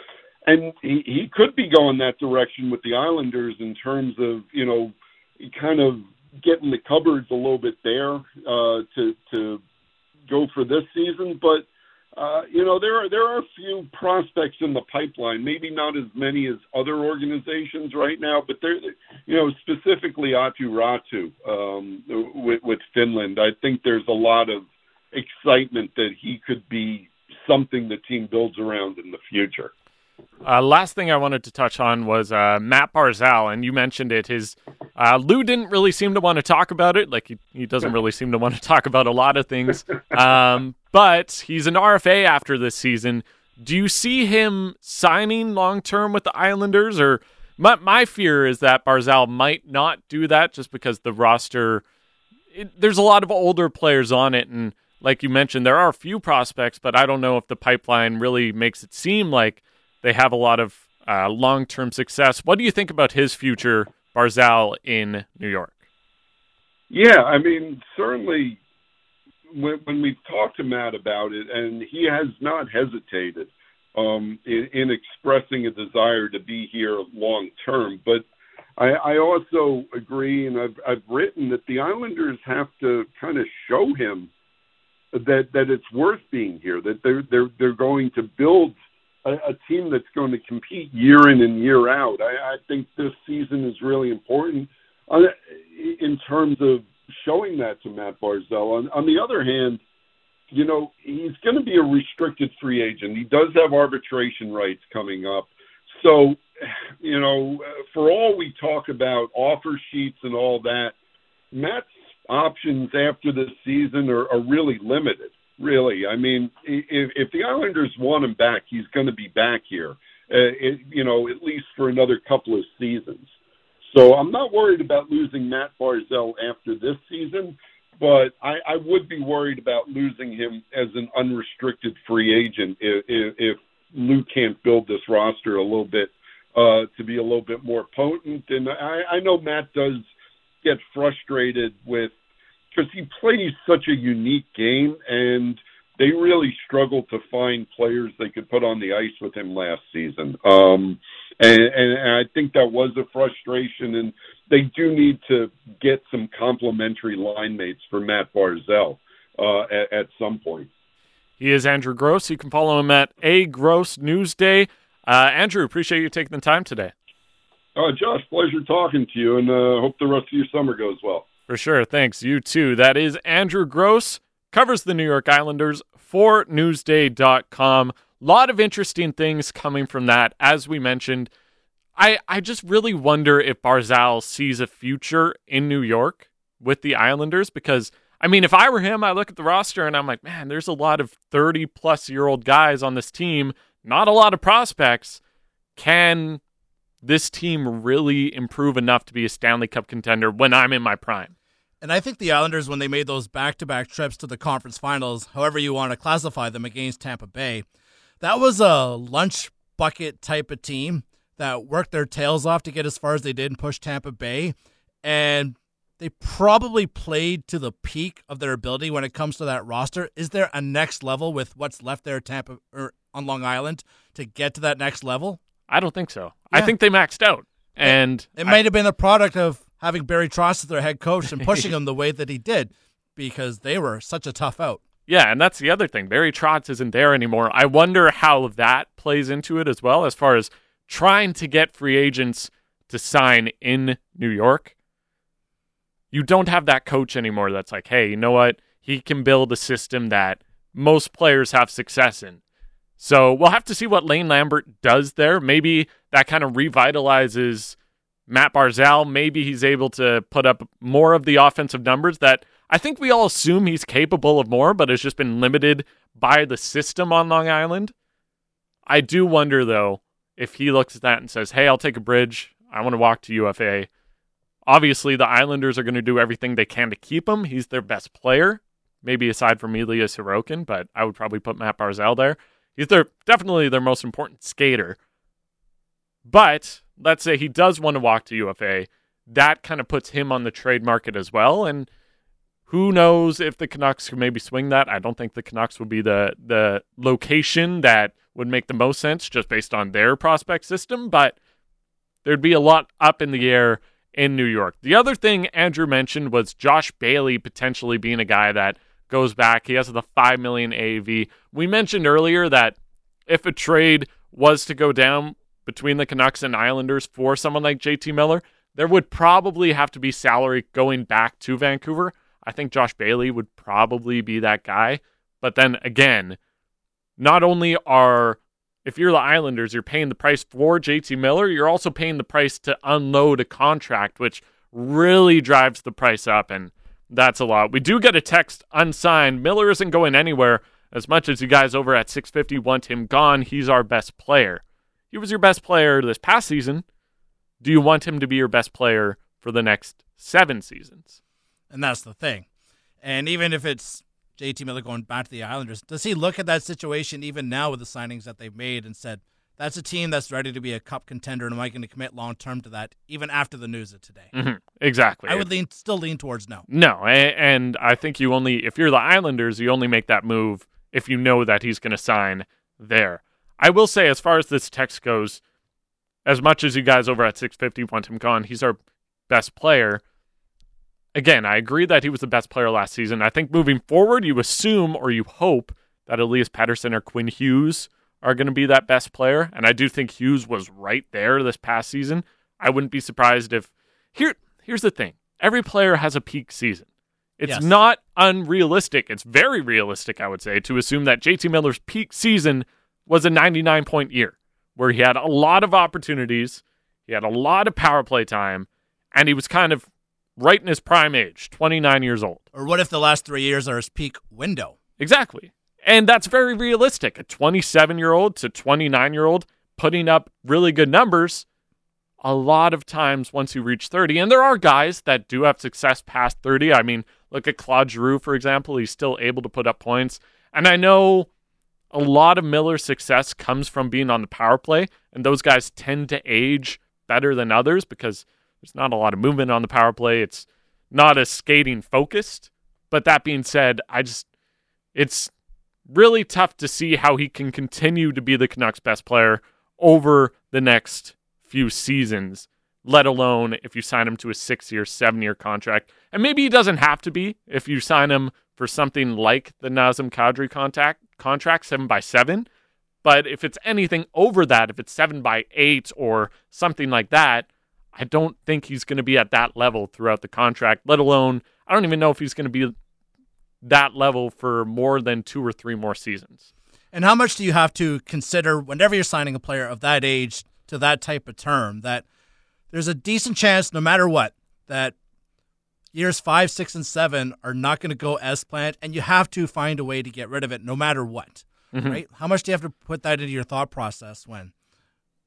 and he, he could be going that direction with the Islanders in terms of, you know, kind of getting the cupboards a little bit there uh, to to go for this season. But uh, you know, there are there are a few prospects in the pipeline. Maybe not as many as other organizations right now, but there, you know, specifically Aatu Räty um, with, with Finland. I think there's a lot of excitement that he could be something the team builds around in the future. Uh, last thing I wanted to touch on was uh, Matt Barzal, and you mentioned it. His uh, Lou didn't really seem to want to talk about it. Like he, he doesn't really seem to want to talk about a lot of things. Um, but he's an RFA after this season. Do you see him signing long term with the Islanders, or my my fear is that Barzal might not do that just because the roster it, there's a lot of older players on it, and like you mentioned, there are a few prospects, but I don't know if the pipeline really makes it seem like they have a lot of uh, long term success. What do you think about his future, Barzal, in New York? Yeah, I mean, certainly when, when we've talked to Matt about it, and he has not hesitated um, in, in expressing a desire to be here long term. But I, I also agree, and I've, I've written that the Islanders have to kind of show him that that it's worth being here. That they're they're they're going to build a, a team that's going to compete year in and year out. I, I think this season is really important uh, in terms of showing that to Matt Barzal. On, on the other hand, you know, he's going to be a restricted free agent. He does have arbitration rights coming up. So, you know, for all we talk about offer sheets and all that, Matt's options after this season are, are really limited. Really, I mean, if, if the Islanders want him back, he's going to be back here. Uh, it, you know, at least for another couple of seasons. So I'm not worried about losing Matt Barzal after this season, but I, I would be worried about losing him as an unrestricted free agent if, if, if Lou can't build this roster a little bit uh, to be a little bit more potent. And I, I know Matt does get frustrated with because he plays such a unique game and they really struggled to find players they could put on the ice with him last season. Um, and, and I think that was a frustration. And they do need to get some complementary line mates for Matt Barzal uh, at, at, some point. He is Andrew Gross. You can follow him at A Gross Newsday. Uh, Andrew, appreciate you taking the time today. Uh, Josh, pleasure talking to you, and uh, hope the rest of your summer goes well. For sure. Thanks. You too. That is Andrew Gross, covers the New York Islanders for Newsday.com. A lot of interesting things coming from that. As we mentioned, I, I just really wonder if Barzal sees a future in New York with the Islanders because, I mean, if I were him, I look at the roster and I'm like, man, there's a lot of 30 plus year old guys on this team, not a lot of prospects. Can this team really improve enough to be a Stanley Cup contender when I'm in my prime. And I think the Islanders, when they made those back to back trips to the conference finals, however you want to classify them against Tampa Bay, that was a lunch bucket type of team that worked their tails off to get as far as they did and push Tampa Bay. And they probably played to the peak of their ability when it comes to that roster. Is there a next level with what's left there Tampa or on Long Island to get to that next level? I don't think so. Yeah. I think they maxed out. And it, it might have been the product of having Barry Trotz as their head coach and pushing them the way that he did because they were such a tough out. Yeah, and that's the other thing. Barry Trotz isn't there anymore. I wonder how that plays into it as well, as far as trying to get free agents to sign in New York. You don't have that coach anymore that's like, hey, you know what? He can build a system that most players have success in. So we'll have to see what Lane Lambert does there. Maybe that kind of revitalizes Matt Barzal. Maybe he's able to put up more of the offensive numbers that I think we all assume he's capable of more, but has just been limited by the system on Long Island. I do wonder, though, if he looks at that and says, hey, I'll take a bridge. I want to walk to UFA. Obviously, the Islanders are going to do everything they can to keep him. He's their best player, maybe aside from Elias Sorokin, but I would probably put Matt Barzal there. He's their definitely their most important skater. But let's say he does want to walk to UFA, that kind of puts him on the trade market as well. And who knows if the Canucks can maybe swing that? I don't think the Canucks would be the the location that would make the most sense just based on their prospect system, but there'd be a lot up in the air in New York. The other thing Andrew mentioned was Josh Bailey potentially being a guy that goes back. He has the 5 million AAV. We mentioned earlier that if a trade was to go down between the Canucks and Islanders for someone like JT Miller, there would probably have to be salary going back to Vancouver. I think Josh Bailey would probably be that guy. But then again, not only are if you're the Islanders, you're paying the price for JT Miller, you're also paying the price to unload a contract, which really drives the price up. And that's a lot. We do get a text unsigned. Miller isn't going anywhere. As much as you guys over at 650 want him gone, he's our best player. He was your best player this past season. Do you want him to be your best player for the next seven seasons? And that's the thing. And even if it's JT Miller going back to the Islanders, does he look at that situation even now with the signings that they've made and said, that's a team that's ready to be a cup contender, and am I going to commit long term to that, even after the news of today? Mm-hmm. Exactly. I would lean still lean towards no. No, and I think you only if you're the Islanders, you only make that move if you know that he's going to sign there. I will say, as far as this text goes, as much as you guys over at 650 want him gone, he's our best player. Again, I agree that he was the best player last season. I think moving forward, you assume or you hope that Elias Pettersson or Quinn Hughes are going to be that best player. And I do think Hughes was right there this past season. I wouldn't be surprised if here here's the thing. Every player has a peak season. It's yes. not unrealistic. It's very realistic, I would say, to assume that JT Miller's peak season was a 99 point year where he had a lot of opportunities, he had a lot of power play time, and he was kind of right in his prime age, 29 years old. Or what if the last three years are his peak window? Exactly. And that's very realistic. A 27 year old to 29 year old putting up really good numbers a lot of times once you reach 30. And there are guys that do have success past 30. I mean, look at Claude Giroux, for example. He's still able to put up points. And I know a lot of Miller's success comes from being on the power play, and those guys tend to age better than others because there's not a lot of movement on the power play. It's not as skating focused. But that being said, I just, it's really tough to see how he can continue to be the Canucks' best player over the next few seasons. let alone if you sign him to a six year, seven year contract. And maybe he doesn't have to be if you sign him for something like the Nazem Kadri contact, contract, seven by seven. But if it's anything over that, if it's seven by eight or something like that, I don't think he's going to be at that level throughout the contract, let alone, I don't even know if he's going to be that level for more than two or three more seasons. And how much do you have to consider whenever you're signing a player of that age to that type of term that there's a decent chance, no matter what, that years five, six, and seven are not going to go as planned, and you have to find a way to get rid of it no matter what. Mm-hmm. Right? How much do you have to put that into your thought process when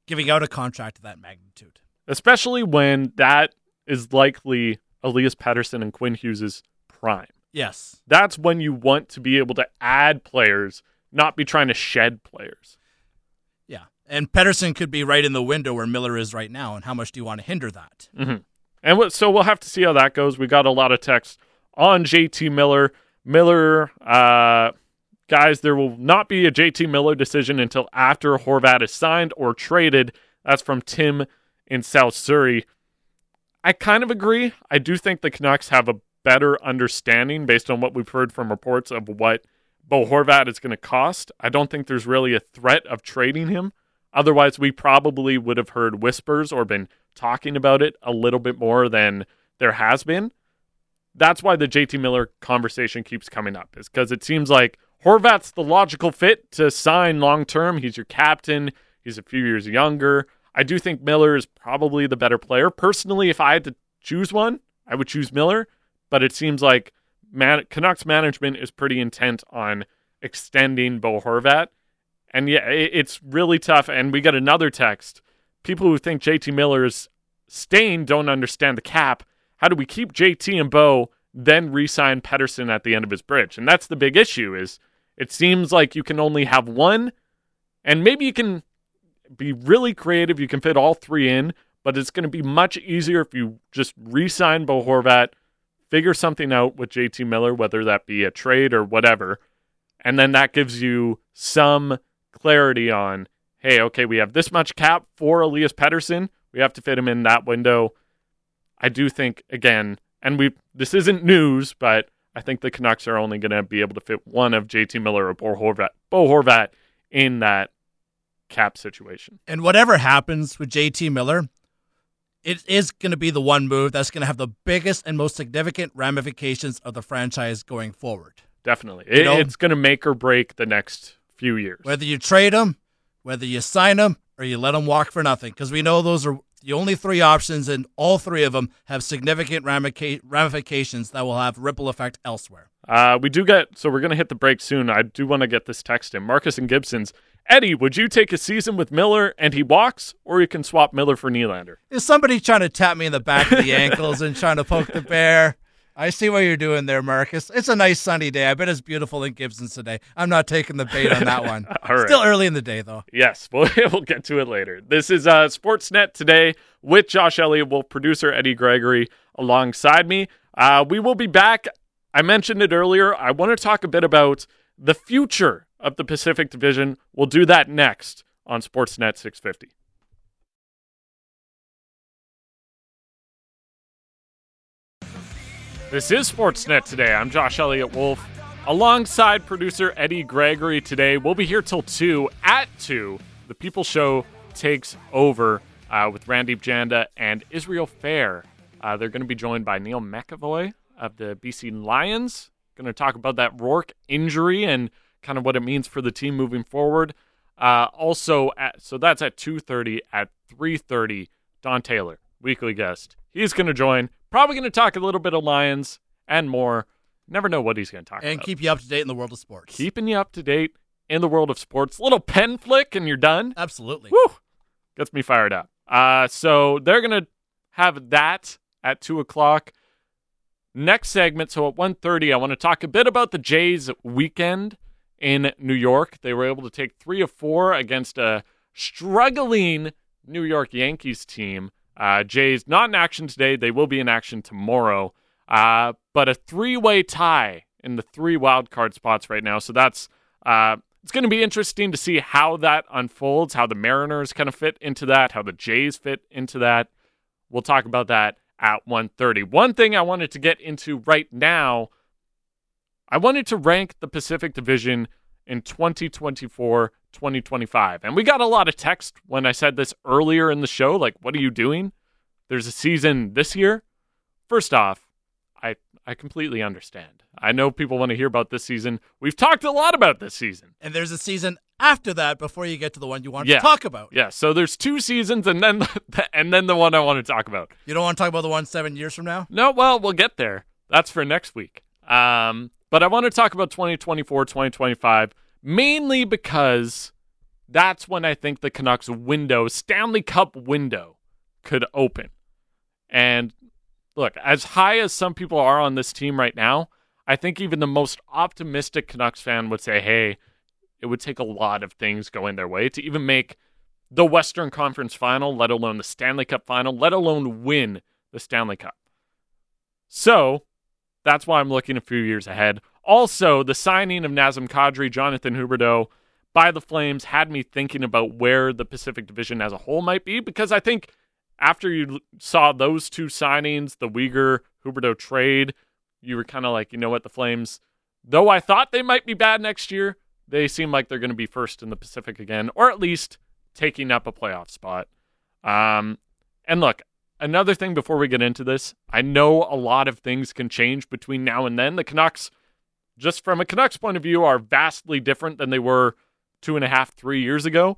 giving out a contract of that magnitude? Especially when that is likely Elias Pettersson and Quinn Hughes' prime. Yes. That's when you want to be able to add players, not be trying to shed players. Yeah. And Pettersson could be right in the window where Miller is right now. And how much do you want to hinder that? Mm-hmm. And so we'll have to see how that goes. We got a lot of text on JT Miller. Miller, uh, guys, there will not be a JT Miller decision until after Horvat is signed or traded. That's from Tim in South Surrey. I kind of agree. I do think the Canucks have a better understanding based on what we've heard from reports of what Bo Horvat is going to cost. I don't think there's really a threat of trading him. Otherwise, we probably would have heard whispers or been talking about it a little bit more than there has been. That's why the JT Miller conversation keeps coming up, is because it seems like Horvat's the logical fit to sign long term. He's your captain, he's a few years younger. I do think Miller is probably the better player. Personally, if I had to choose one, I would choose Miller but it seems like man- Canucks management is pretty intent on extending Bo Horvat. And yeah, it's really tough. And we get another text. People who think JT Miller is staying don't understand the cap. How do we keep JT and Bo, then re-sign Pettersson at the end of his bridge? And that's the big issue. Is it seems like you can only have one, and maybe you can be really creative. You can fit all three in, but it's going to be much easier if you just re-sign Bo Horvat figure something out with JT Miller, whether that be a trade or whatever. And then that gives you some clarity on, hey, okay, we have this much cap for Elias Pettersson. We have to fit him in that window. I do think, again, and we this isn't news, but I think the Canucks are only going to be able to fit one of JT Miller or Bo Horvat, Bo Horvat in that cap situation. And whatever happens with JT Miller, it is going to be the one move that's going to have the biggest and most significant ramifications of the franchise going forward. Definitely. It, it's going to make or break the next few years. Whether you trade him, whether you sign him, or you let him walk for nothing. Because we know those are the only three options, and all three of them have significant ramifications that will have ripple effect elsewhere. Uh, we do get, so we're going to hit the break soon. I do want to get this text in. Marcus and Gibson's Eddie, would you take a season with Miller and he walks, or you can swap Miller for Nylander? Is somebody trying to tap me in the back of the ankles and trying to poke the bear? I see what you're doing there, Marcus. It's a nice sunny day. I bet it's beautiful in Gibsons today. I'm not taking the bait on that one. Right. Still early in the day, though. Yes, we'll, we'll get to it later. This is uh, Sportsnet today with Josh Elliotte Wolfe producer Eddie Gregory alongside me. Uh, we will be back. I mentioned it earlier. I want to talk a bit about the future of the Pacific Division. We'll do that next on Sportsnet 650. This is Sportsnet today. I'm Josh Elliotte Wolfe alongside producer Eddie Gregory today. We'll be here till 2 at 2. The People Show takes over uh, with Randip Janda and Israel Fehr. Uh, they're going to be joined by Neil McEvoy of the BC Lions. Going to talk about that Rourke injury and kind of what it means for the team moving forward. Uh, also, at, so that's at 2.30. At 3.30, Don Taylor, weekly guest. He's going to join. Probably going to talk a little bit of Lions and more. Never know what he's going to talk and about. And keep you up to date in the world of sports. Keeping you up to date in the world of sports. Little pen flick and you're done. Absolutely. Woo! Gets me fired up. Uh, so they're going to have that at 2 o'clock. Next segment, so at 1.30, I want to talk a bit about the Jays weekend in New York. They were able to take three of four against a struggling New York Yankees team. Uh, Jays not in action today. They will be in action tomorrow. Uh, but a three-way tie in the three wild card spots right now. So that's uh, it's going to be interesting to see how that unfolds. How the Mariners kind of fit into that. How the Jays fit into that. We'll talk about that at 1:30. One thing I wanted to get into right now, I wanted to rank the Pacific Division in 2024 2025. And we got a lot of text when I said this earlier in the show like, what are you doing? There's a season this year. First off, I, I completely understand. I know people want to hear about this season. We've talked a lot about this season. And there's a season after that before you get to the one you want Yeah. to talk about. Yeah, so there's two seasons and then the, and then the one I want to talk about. You don't want to talk about the one seven years from now? No, well, we'll get there. That's for next week. Um, but I want to talk about 2024, 2025, mainly because that's when I think the Canucks window, Stanley Cup window, could open. And look, as high as some people are on this team right now, I think even the most optimistic Canucks fan would say, hey, it would take a lot of things going their way to even make the Western Conference final, let alone the Stanley Cup final, let alone win the Stanley Cup. So that's why I'm looking a few years ahead. Also, the signing of Nazem Kadri, Jonathan Huberdeau by the Flames had me thinking about where the Pacific Division as a whole might be because I think after you saw those two signings, the Weegar Huberdeau trade, you were kind of like, you know what, the Flames, though I thought they might be bad next year, they seem like they're going to be first in the Pacific again, or at least taking up a playoff spot. Um, and look, another thing before we get into this, I know a lot of things can change between now and then. The Canucks, just from a Canucks point of view, are vastly different than they were two and a half, three years ago.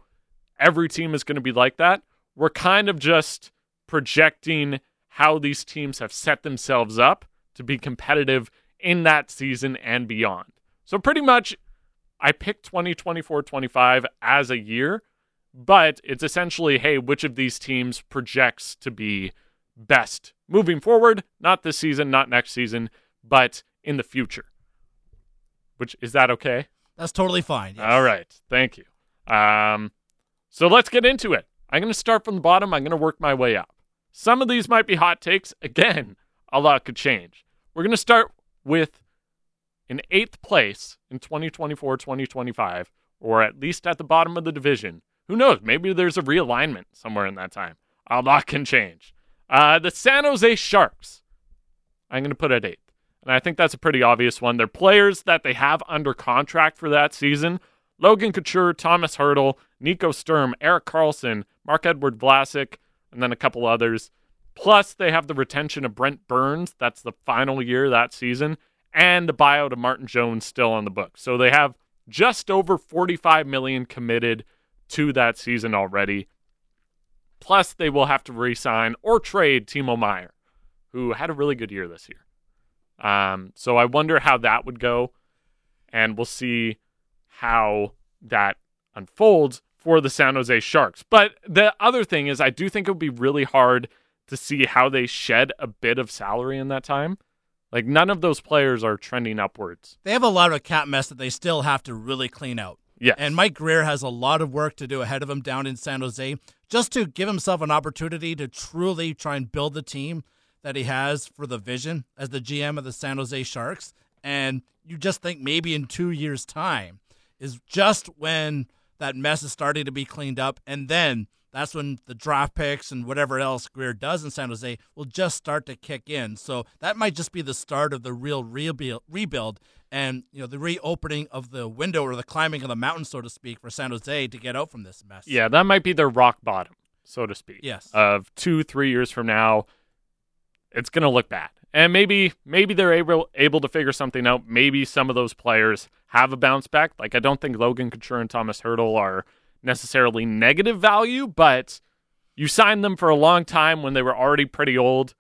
Every team is going to be like that. We're kind of just projecting how these teams have set themselves up to be competitive in that season and beyond. So, pretty much, I picked 2024 25 as a year, but it's essentially hey, which of these teams projects to be best moving forward? Not this season, not next season, but in the future. Which is that okay? That's totally fine. yes. All right. Thank you. Um, so let's get into it. I'm going to start from the bottom. I'm going to work my way up. Some of these might be hot takes. Again, a lot could change. We're going to start with in eighth place in 2024 2025, or at least at the bottom of the division. Who knows? Maybe there's a realignment somewhere in that time. A lot can change. Uh, the San Jose Sharks. I'm going to put at eighth. And I think that's a pretty obvious one. They're players that they have under contract for that season. Logan Couture, Thomas Hertl, Nico Sturm, Eric Karlsson, Mark Edward Vlasic, and then a couple others. Plus, they have the retention of Brent Burns. That's the final year that season. And the buyout of Martin Jones still on the book. So they have just over 45 million committed to that season already. Plus, they will have to re-sign or trade Timo Meier, who had a really good year this year. Um, so I wonder how that would go, and we'll see how that unfolds for the San Jose Sharks. But the other thing is, I do think it would be really hard to see how they shed a bit of salary in that time. Like none of those players are trending upwards. They have a lot of cap mess that they still have to really clean out. Yes. And Mike Grier has a lot of work to do ahead of him down in San Jose just to give himself an opportunity to truly try and build the team that he has for the vision as the GM of the San Jose Sharks. And you just think maybe in two years' time is just when that mess is starting to be cleaned up. And then that's when the draft picks and whatever else Grier does in San Jose will just start to kick in. So that might just be the start of the real rebuild, rebuild and you know the reopening of the window or the climbing of the mountain, so to speak, for San Jose to get out from this mess. Yeah, that might be their rock bottom, so to speak. Yes. Of two, three years from now, it's going to look bad. And maybe maybe they're able able to figure something out. Maybe some of those players have a bounce back. Like I don't think Logan Couture and Thomas Hertl are necessarily negative value, but you signed them for a long time when they were already pretty old.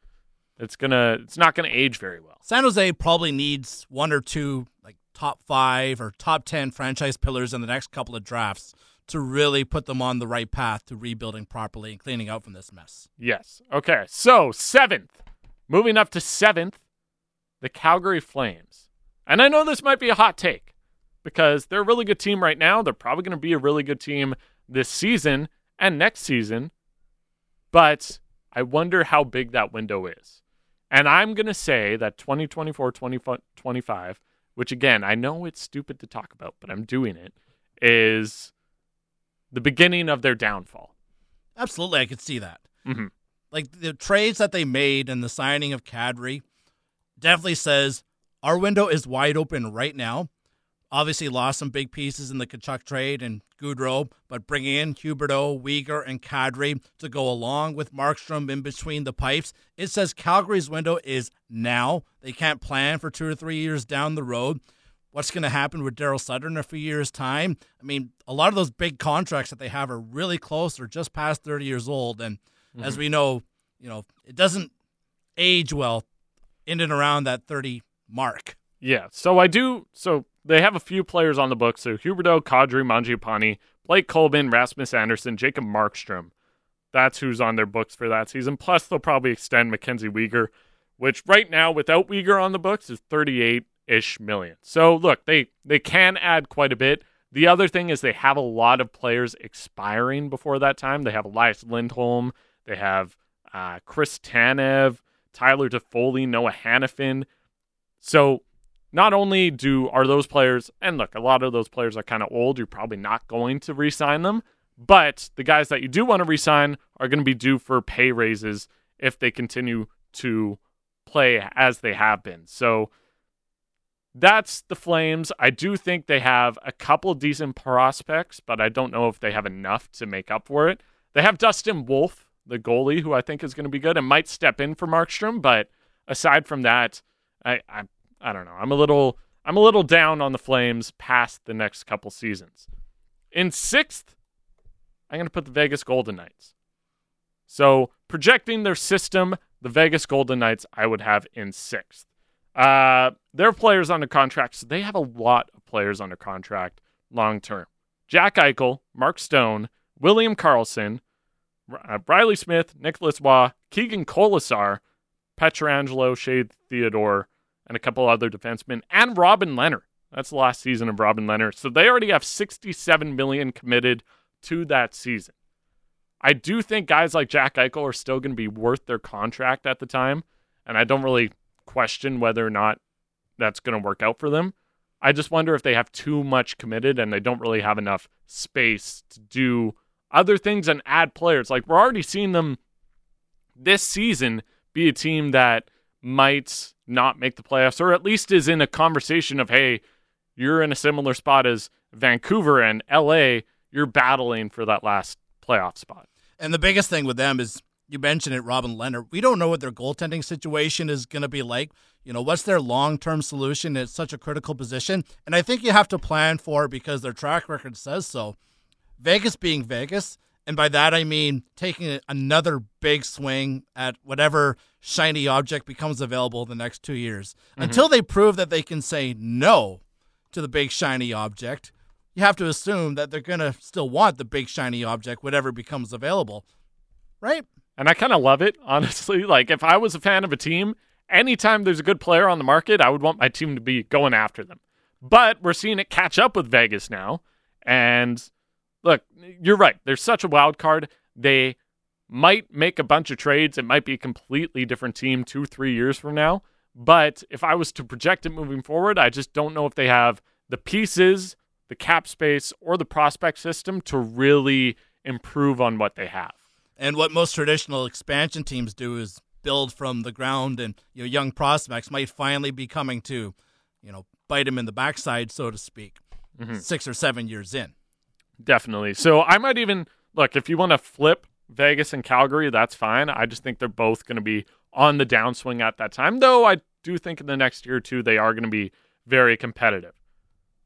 It's gonna it's not gonna age very well. San Jose probably needs one or two like top five or top ten franchise pillars in the next couple of drafts to really put them on the right path to rebuilding properly and cleaning out from this mess. Yes. Okay. So seventh, moving up to seventh, the Calgary Flames. And I know this might be a hot take because they're a really good team right now. They're probably going to be a really good team this season and next season. But I wonder how big that window is. And I'm going to say that 2024 2025, which again, I know it's stupid to talk about, but I'm doing it, is the beginning of their downfall. Absolutely, I could see that. Mhm. Like the trades that they made and the signing of Kadri definitely says our window is wide open right now. Obviously, lost some big pieces in the Tkachuk trade and Gaudreau, but bringing in Huberdeau, Weegar, and Kadri to go along with Markstrom in between the pipes, it says Calgary's window is now. They can't plan for two or three years down the road. What's going to happen with Daryl Sutter in a few years' time? I mean, a lot of those big contracts that they have are really close. They're just past 30 years old. And mm-hmm. as we know, you know, it doesn't age well in and around that 30 mark. Yeah. So I do. So they have a few players on the books. So Huberdeau, Kadri, Mangiapane, Blake Coleman, Rasmus Andersson, Jacob Markstrom. That's who's on their books for that season. Plus, they'll probably extend Mackenzie Weegar, which right now, without Weegar on the books, is 38 ish million. So look, they they can add quite a bit. The other thing is they have a lot of players expiring before that time. They have Elias Lindholm, they have uh, Chris Tanev, Tyler Toffoli, Noah Hanifin. So not only do are those players, and look, a lot of those players are kind of old. You're probably not going to re-sign them, but the guys that you do want to re-sign are going to be due for pay raises if they continue to play as they have been. So that's the Flames. I do think they have a couple decent prospects, but I don't know if they have enough to make up for it. They have Dustin Wolf, the goalie, who I think is going to be good and might step in for Markstrom, but aside from that, I, I I don't know. I'm a little I'm a little down on the Flames past the next couple seasons. In sixth, I'm going to put the Vegas Golden Knights. So projecting their system, the Vegas Golden Knights I would have in sixth. Uh, their players under contract, so they have a lot of players under contract long term. Jack Eichel, Mark Stone, William Karlsson, uh, Reilly Smith, Nicholas Waugh, Keegan Kolesar, Pietrangelo, Shea Theodore, and a couple other defensemen, and Robin Lehner. That's the last season of Robin Lehner. So they already have 67 million committed to that season. I do think guys like Jack Eichel are still going to be worth their contract at the time, and I don't really question whether or not that's going to work out for them. I just wonder if they have too much committed and they don't really have enough space to do other things and add players. Like we're already seeing them this season be a team that might not make the playoffs or at least is in a conversation of, hey, you're in a similar spot as Vancouver and LA. You're battling for that last playoff spot. And the biggest thing with them is you mentioned it, Robin Lehner. We don't know what their goaltending situation is going to be like. You know, what's their long term solution? It's such a critical position. And I think you have to plan for it because their track record says so. Vegas being Vegas, and by that I mean taking another big swing at whatever shiny object becomes available the next two years. Mm-hmm. Until they prove that they can say no to the big shiny object, you have to assume that they're going to still want the big shiny object, whatever becomes available. Right? And I kind of love it, honestly. Like, if I was a fan of a team, anytime there's a good player on the market, I would want my team to be going after them. But we're seeing it catch up with Vegas now. And look, you're right. There's such a wild card. They might make a bunch of trades. It might be a completely different team two, three years from now. But if I was to project it moving forward, I just don't know if they have the pieces, the cap space, or the prospect system to really improve on what they have. And what most traditional expansion teams do is build from the ground, and you know, young prospects might finally be coming to, you know, bite them in the backside, so to speak, mm-hmm. six or seven years in. Definitely. So I might even look if you want to flip Vegas and Calgary, that's fine. I just think they're both going to be on the downswing at that time, though. I do think in the next year or two they are going to be very competitive.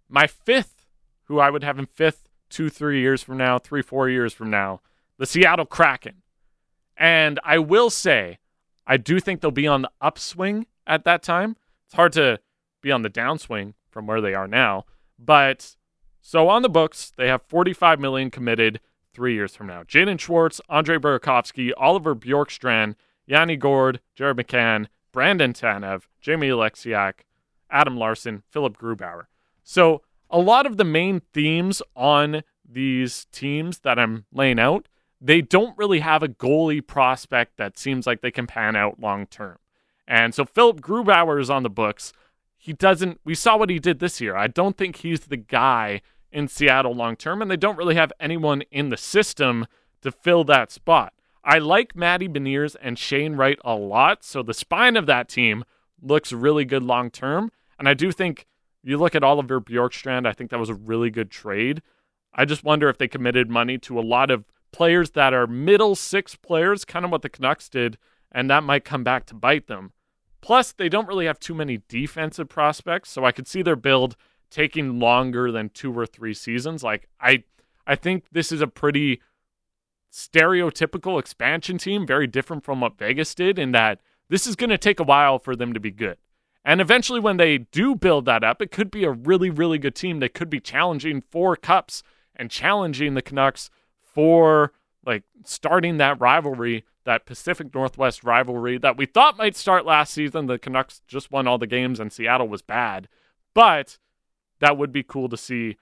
My fifth, who I would have in fifth, two, three years from now, three, four years from now, the Seattle Kraken. And I will say, I do think they'll be on the upswing at that time. It's hard to be on the downswing from where they are now, but so on the books, they have 45 million committed three years from now. Jaden Schwartz, Andre Burakovsky, Oliver Bjorkstrand, Yanni Gourde, Jared McCann, Brandon Tanev, Jamie Oleksiak, Adam Larsson, Philipp Grubauer. So a lot of the main themes on these teams that I'm laying out, they don't really have a goalie prospect that seems like they can pan out long term. And so Philipp Grubauer is on the books he doesn't. We saw what he did this year. I don't think he's the guy in Seattle long term, and they don't really have anyone in the system to fill that spot. I like Matty Beniers and Shane Wright a lot, so the spine of that team looks really good long term. And I do think you look at Oliver Bjorkstrand, I think that was a really good trade. I just wonder if they committed money to a lot of players that are middle six players, kind of what the Canucks did, and that might come back to bite them. Plus, they don't really have too many defensive prospects, so I could see their build taking longer than two or three seasons. Like I I think this is a pretty stereotypical expansion team, very different from what Vegas did in that this is going to take a while for them to be good. And eventually when they do build that up, it could be a really really good team that could be challenging for cups and challenging the Canucks for like starting that rivalry, that Pacific Northwest rivalry that we thought might start last season. The Canucks just won all the games and Seattle was bad. But that would be cool to see.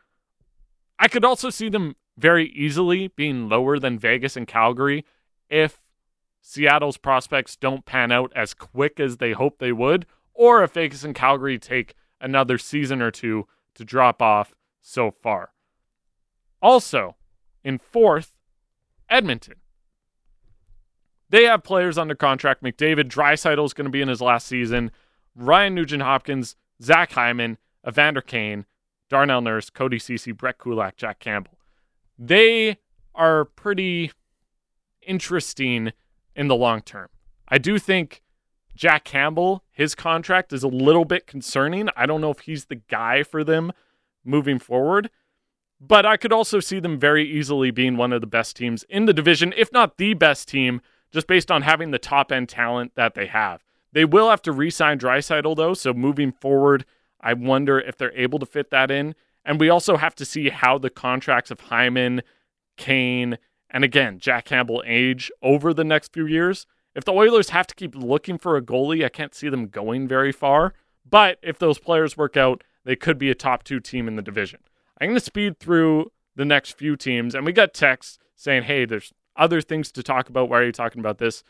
I could also see them very easily being lower than Vegas and Calgary if Seattle's prospects don't pan out as quick as they hope they would, or if Vegas and Calgary take another season or two to drop off so far. Also, in fourth, Edmonton. They have players under contract. McDavid, Draisaitl is going to be in his last season. Ryan Nugent Hopkins, Zach Hyman, Evander Kane, Darnell Nurse, Cody Ceci, Brett Kulak, Jack Campbell. They are pretty interesting in the long term. I do think Jack Campbell, his contract is a little bit concerning. I don't know if he's the guy for them moving forward, but I could also see them very easily being one of the best teams in the division, if not the best team, just based on having the top end talent that they have. They will have to re sign Draisaitl, though, so moving forward, I wonder if they're able to fit that in. And we also have to see how the contracts of Hyman, Kane, and again, Jack Campbell age over the next few years. If the Oilers have to keep looking for a goalie, I can't see them going very far. But if those players work out, they could be a top two team in the division. I'm going to speed through the next few teams, and we got texts saying, hey, there's other things to talk about. Why are you talking about this?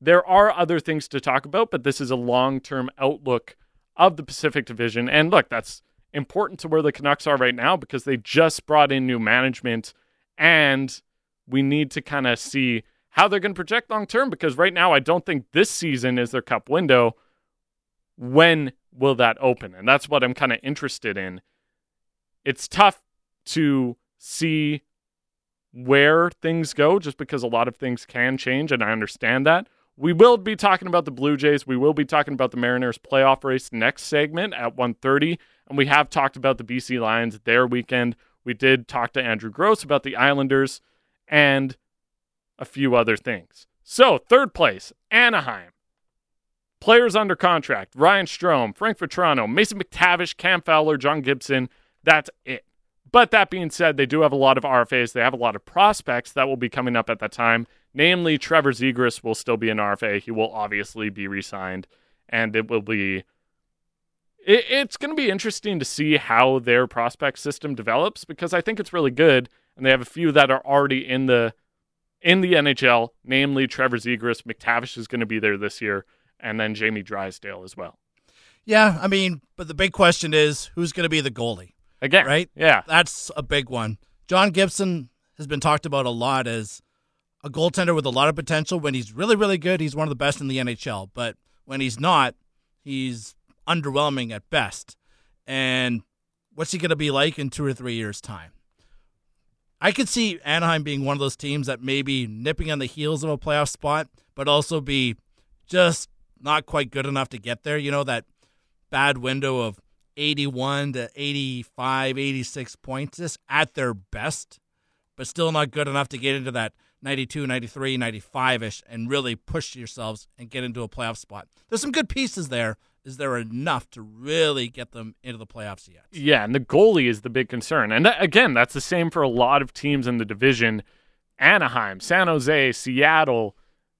There are other things to talk about, but this is a long term outlook of the Pacific Division. And look, that's important to where the Canucks are right now because they just brought in new management and we need to kind of see how they're going to project long term because right now I don't think this season is their cup window. When will that open? And that's what I'm kind of interested in. It's tough to see where things go just because a lot of things can change and I understand that. We will be talking about the Blue Jays. We will be talking about the Mariners playoff race next segment at 1:30, and we have talked about the BC Lions their weekend. We did talk to Andrew Gross about the Islanders and a few other things. So, third place, Anaheim. Players under contract: Ryan Strome, Frank Vatrano, Mason McTavish, Cam Fowler, John Gibson. That's it. But that being said, they do have a lot of RFAs. They have a lot of prospects that will be coming up at that time. Namely, Trevor Zegras will still be an RFA. He will obviously be re signed, and it will be. It, it's going to be interesting to see how their prospect system develops because I think it's really good, and they have a few that are already in the in the NHL, namely Trevor Zegras. McTavish is going to be there this year, and then Jamie Drysdale as well. Yeah, I mean, but the big question is who's going to be the goalie? Again, right? Yeah, that's a big one. John Gibson has been talked about a lot as a goaltender with a lot of potential. When he's really, really good, he's one of the best in the NHL. But when he's not, he's underwhelming at best. And what's he going to be like in two or three years' time? I could see Anaheim being one of those teams that may be nipping on the heels of a playoff spot, but also be just not quite good enough to get there. You know, that bad window of 81 to 85, 86 points, just at their best, but still not good enough to get into that 92, 93, 95 ish and really push yourselves and get into a playoff spot. There's some good pieces there. Is there enough to really get them into the playoffs yet? Yeah, and the goalie is the big concern. And that, again, that's the same for a lot of teams in the division Anaheim, San Jose, Seattle.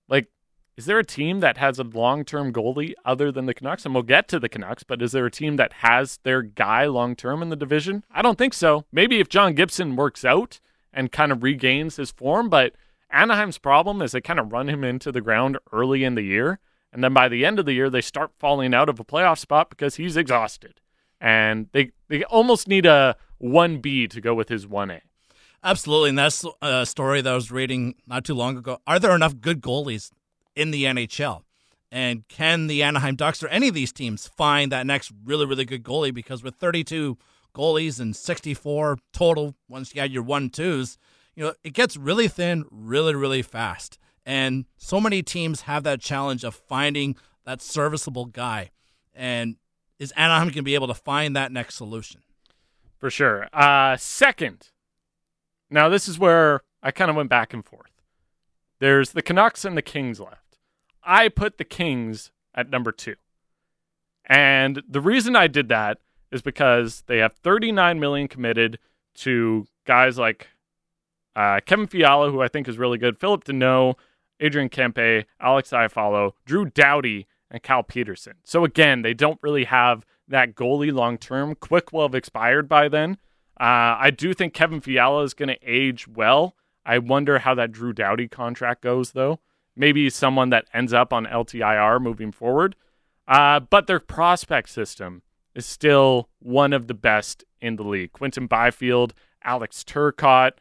Like, is there a team that has a long term goalie other than the Canucks? And we'll get to the Canucks, but is there a team that has their guy long term in the division? I don't think so. Maybe if John Gibson works out and kind of regains his form, but Anaheim's problem is they kind of run him into the ground early in the year. And then by the end of the year, they start falling out of a playoff spot because he's exhausted. And they, they almost need a 1B to go with his 1A. Absolutely, and that's a story that I was reading not too long ago. Are there enough good goalies in the NHL? And can the Anaheim Ducks or any of these teams find that next really, really good goalie? Because with 32 goalies and 64 total, once you add your one twos, you know, it gets really thin really, really fast. And so many teams have that challenge of finding that serviceable guy. And is Anaheim going to be able to find that next solution? For sure. Uh, second, now this is where I kind of went back and forth. There's the Canucks and the Kings left. I put the Kings at number two. And the reason I did that is because they have 39 million committed to guys like uh, Kevin Fiala, who I think is really good, Phillip Danault, Adrian Kempe, Alex Iafallo, Drew Doughty, and Cal Petersen. So again, they don't really have that goalie long term. Quick will have expired by then. Uh, I do think Kevin Fiala is going to age well. I wonder how that Drew Doughty contract goes, though. Maybe someone that ends up on LTIR moving forward. Uh, but their prospect system is still one of the best in the league. Quinton Byfield, Alex Turcotte,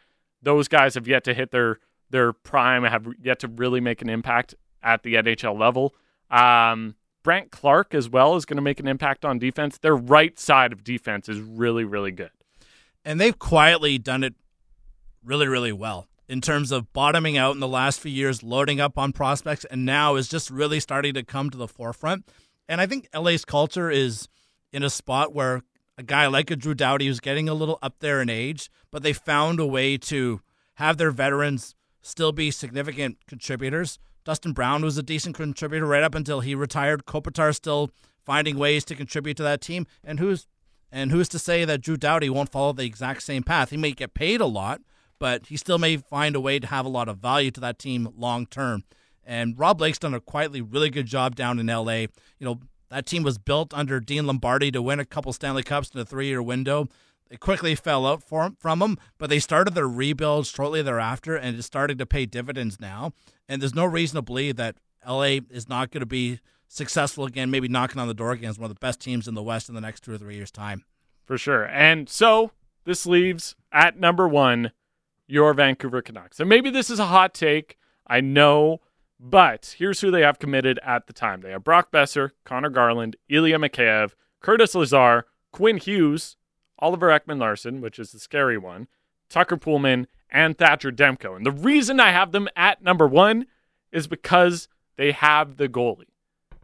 those guys have yet to hit their their prime, have yet to really make an impact at the NHL level. Um, Brandt Clarke as well is going to make an impact on defense. Their right side of defense is really, really good. And they've quietly done it really, really well in terms of bottoming out in the last few years, loading up on prospects, and now is just really starting to come to the forefront. And I think LA's culture is in a spot where a guy like a Drew Doughty who's getting a little up there in age, but they found a way to have their veterans still be significant contributors. Dustin Brown was a decent contributor right up until he retired. Kopitar still finding ways to contribute to that team. And who's and who's to say that Drew Doughty won't follow the exact same path? He may get paid a lot, but he still may find a way to have a lot of value to that team long term. And Rob Blake's done a quietly really good job down in LA. You know, that team was built under Dean Lombardi to win a couple Stanley Cups in a three year window. They quickly fell out for, from them, but they started their rebuild shortly thereafter, and it's starting to pay dividends now. And there's no reason to believe that LA is not going to be successful again, maybe knocking on the door again as one of the best teams in the West in the next two or three years' time. For sure. And so this leaves at number one your Vancouver Canucks. And maybe this is a hot take. I know but here's who they have committed at the time. They have Brock Boeser, Conor Garland, Ilya Mikheyev, Curtis Lazar, Quinn Hughes, Oliver Ekman Larsson, which is the scary one, Tucker Poolman, and Thatcher Demko. And the reason I have them at number one is because they have the goalie.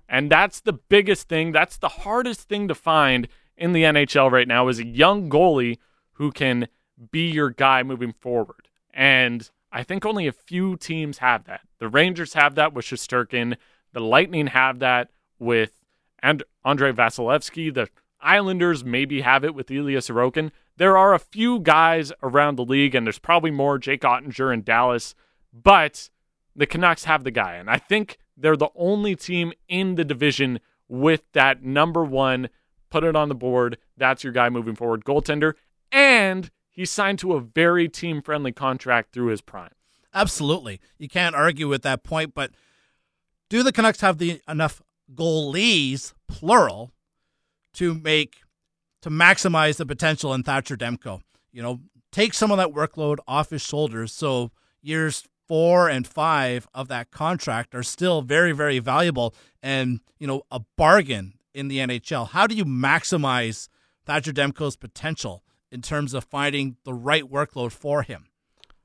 And that's the biggest thing. That's the hardest thing to find in the NHL right now is a young goalie who can be your guy moving forward. And I think only a few teams have that. The Rangers have that with Shesterkin. The Lightning have that with and Andrei Vasilevskiy. The Islanders maybe have it with Ilya Sorokin. There are a few guys around the league, and there's probably more Jake Oettinger in Dallas, but the Canucks have the guy. And I think they're the only team in the division with that number one. Put it on the board. That's your guy moving forward. Goaltender. And He's signed to a very team friendly contract through his prime. Absolutely. You can't argue with that point, but do the Canucks have the enough goalies, plural, to make to maximize the potential in Thatcher Demko? You know, take some of that workload off his shoulders so years four and five of that contract are still very, very valuable and, you know, a bargain in the NHL. How do you maximize Thatcher Demko's potential? In terms of finding the right workload for him.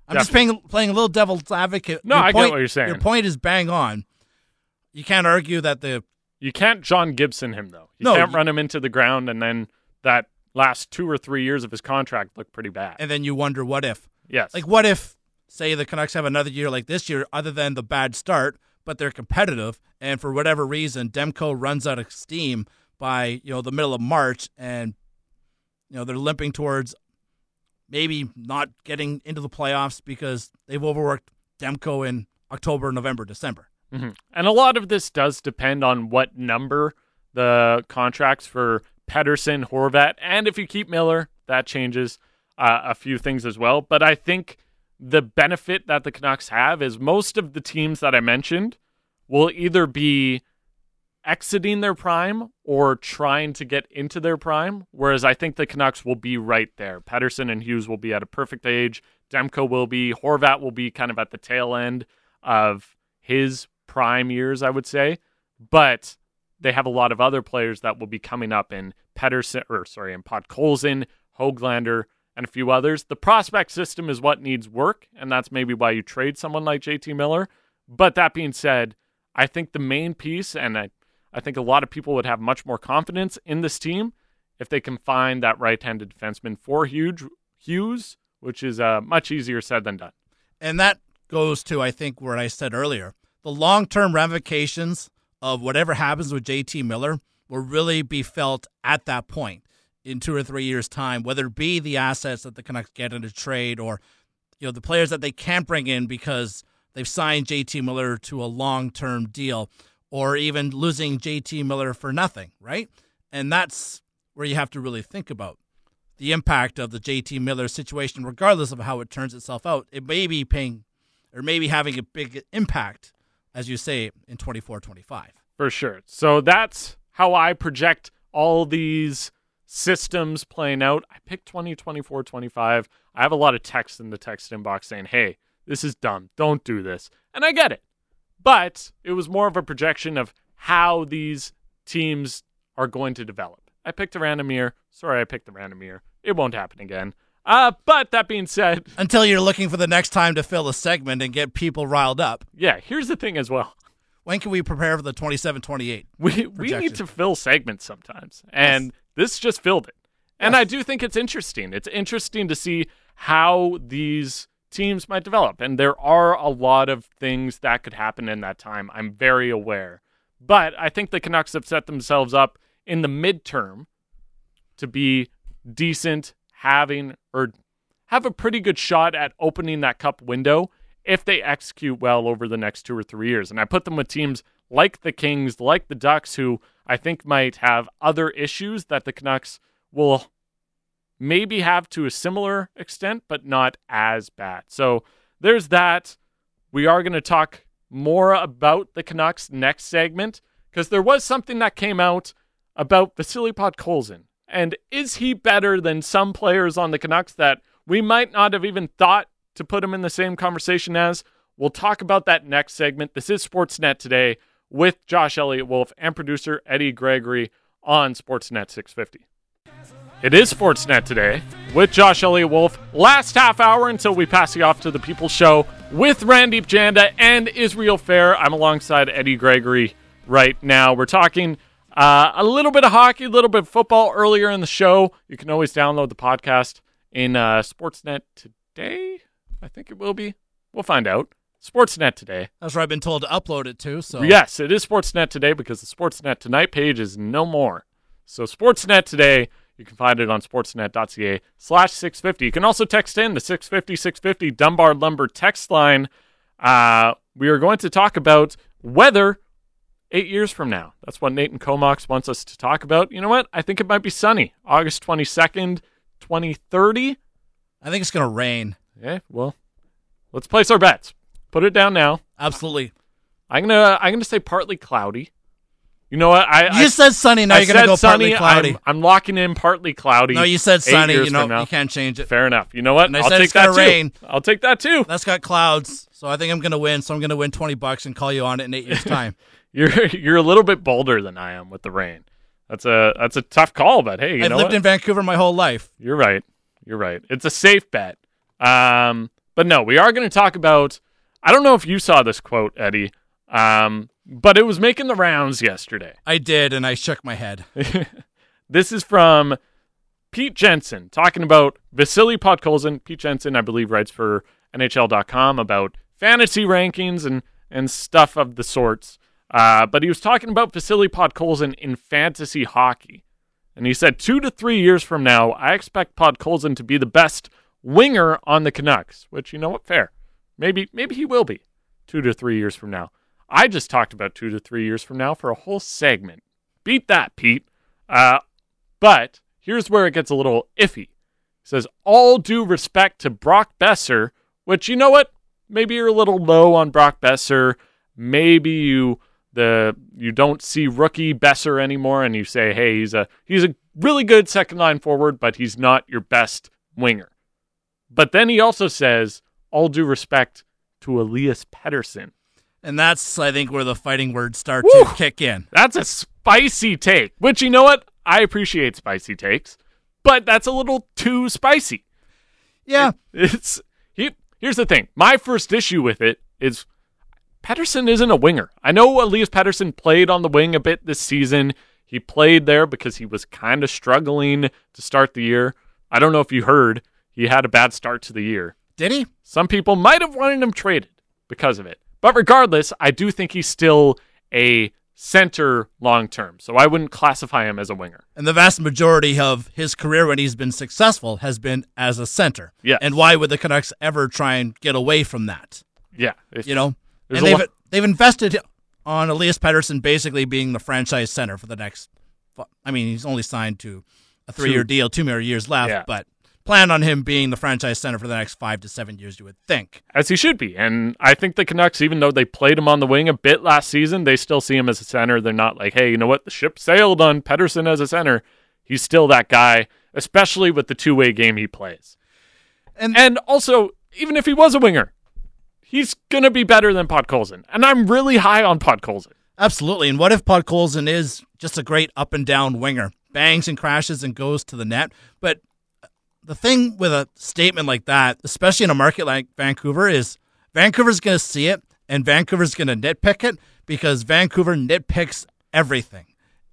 I'm Definitely. just playing, playing a little devil's advocate. No, your I point, get what you're saying. Your point is bang on. You can't argue that the you can't John Gibson him though. You no, can't run him into the ground and then that last two or three years of his contract look pretty bad. And then you wonder what if. Yes. Like what if say the Canucks have another year like this year, other than the bad start, but they're competitive, and for whatever reason, Demko runs out of steam by you know the middle of March, and you know they're limping towards maybe not getting into the playoffs because they've overworked Demko in October, November, December. Mm-hmm. And a lot of this does depend on what number the contracts for Pettersson, Horvat, and if you keep Miller, that changes uh, a few things as well. But I think the benefit that the Canucks have is most of the teams that I mentioned will either be exiting their prime or trying to get into their prime. Whereas I think the Canucks will be right there. Pettersson and Hughes will be at a perfect age. Demko will be. Horvat will be kind of at the tail end of his prime years, I would say. But they have a lot of other players that will be coming up in Pettersson, or sorry, in Podkolzin, Hoglander, and a few others. The prospect system is what needs work, and that's maybe why you trade someone like JT Miller. But that being said, I think the main piece, and I, I think a lot of people would have much more confidence in this team if they can find that right-handed defenseman for Hughes, Hughes which is uh, much easier said than done. And that goes to, I think, what I said earlier. The long-term ramifications of whatever happens with JT Miller will really be felt at that point in two or three years' time, whether it be the assets that the Canucks get in a trade or you know the players that they can't bring in because they've signed JT Miller to a long-term deal, or even losing JT Miller for nothing, right? And that's where you have to really think about the impact of the JT Miller situation, regardless of how it turns itself out. It may be paying or maybe having a big impact, as you say, in 24 25. For sure. So that's how I project all these systems playing out. I picked 20, 24, 25. I have a lot of text in the text inbox saying, hey, this is dumb. Don't do this. And I get it. But it was more of a projection of how these teams are going to develop. I picked a random year. Sorry, I picked the random year. It won't happen again. Uh, but that being said, until you're looking for the next time to fill a segment and get people riled up. Yeah, here's the thing as well. When can we prepare for the 27 28? We, we need to fill segments sometimes. And yes. this just filled it. And yes. I do think it's interesting. It's interesting to see how these teams might develop. And there are a lot of things that could happen in that time. I'm very aware. But I think the Canucks have set themselves up in the midterm to be decent, having or have a pretty good shot at opening that cup window if they execute well over the next two or three years. And I put them with teams like the Kings, like the Ducks, who I think might have other issues that the Canucks will maybe have to a similar extent, but not as bad. So there's that. We are going to talk more about the Canucks next segment because there was something that came out about Vasily Podkolzin. And is he better than some players on the Canucks that we might not have even thought to put him in the same conversation as? We'll talk about that next segment. This is Sportsnet today with Josh Elliotte Wolfe and producer Eddie Gregory on Sportsnet 650. It is Sportsnet today with Josh Elliotte Wolfe. Last half hour until we pass you off to the People Show with Randip Janda and Israel Fehr. I'm alongside Eddie Gregory right now. We're talking uh, a little bit of hockey, a little bit of football earlier in the show. You can always download the podcast in uh, Sportsnet today. I think it will be. We'll find out. Sportsnet today. That's where I've been told to upload it to. So yes, it is Sportsnet today because the Sportsnet Tonight page is no more. So Sportsnet today you can find it on sportsnet.ca slash 650. You can also text in the 650 650 Dunbar Lumber text line. Uh, we are going to talk about weather eight years from now. That's what Nathan Comox wants us to talk about. You know what? I think it might be sunny. August 22nd, 2030. I think it's going to rain. Yeah, well, let's place our bets. Put it down now. Absolutely. I'm gonna I'm gonna say partly cloudy. You know what? I you I, said sunny. Now I you're gonna go sunny, partly cloudy. I'm, I'm, locking in partly cloudy. No, you said sunny. You know you can't change it. Fair enough. You know what? And I I'll said take it's gonna that rain. too. I'll take that too. That's got clouds, so I think I'm gonna win. So I'm gonna win twenty bucks and call you on it in eight years' time. you're you're a little bit bolder than I am with the rain. That's a that's a tough call, but hey, you know. I've lived what? in Vancouver my whole life. You're right. You're right. It's a safe bet. Um, but no, we are going to talk about. I don't know if you saw this quote, Eddie. Um, but it was making the rounds yesterday. I did, and I shook my head. this is from Pete Jensen talking about Vasily Podkolzin. Pete Jensen, I believe, writes for NHL.com about fantasy rankings and, and stuff of the sorts. Uh, but he was talking about Vasily Podkolzin in fantasy hockey. And he said, two to three years from now, I expect Podkolzin to be the best winger on the Canucks, which, you know what, fair. Maybe, maybe he will be two to three years from now. I just talked about two to three years from now for a whole segment. Beat that, Pete. Uh, but here's where it gets a little iffy. He says, all due respect to Brock Boeser, which you know what? Maybe you're a little low on Brock Boeser. Maybe you the you don't see rookie Boeser anymore, and you say, hey, he's a he's a really good second line forward, but he's not your best winger. But then he also says, all due respect to Elias Pettersson. And that's, I think, where the fighting words start Woo! to kick in. That's a spicy take, which you know what? I appreciate spicy takes, but that's a little too spicy. Yeah. It's he, here's the thing. My first issue with it is Pettersson isn't a winger. I know Elias Pettersson played on the wing a bit this season. He played there because he was kind of struggling to start the year. I don't know if you heard, he had a bad start to the year. Did he? Some people might have wanted him traded because of it. But regardless, I do think he's still a center long term. So I wouldn't classify him as a winger. And the vast majority of his career when he's been successful has been as a center. Yeah. And why would the Canucks ever try and get away from that? Yeah. You know? And they've, they've invested on Elias Pettersson basically being the franchise center for the next. I mean, he's only signed to a three year deal, two more years left, Yeah. but plan on him being the franchise center for the next five to seven years, you would think. as he should be. And I think the Canucks, even though they played him on the wing a bit last season, they still see him as a center. They're not like, hey, you know what? The ship sailed on Pettersson as a center. He's still that guy, especially with the two way game he plays. And- and also, even if he was a winger, he's going to be better than Podkolzin. And I'm really high on Podkolzin. Absolutely. And what if Podkolzin is just a great up and down winger, bangs and crashes and goes to the net? But the thing with a statement like that, especially in a market like Vancouver, is Vancouver's going to see it and Vancouver's going to nitpick it because Vancouver nitpicks everything.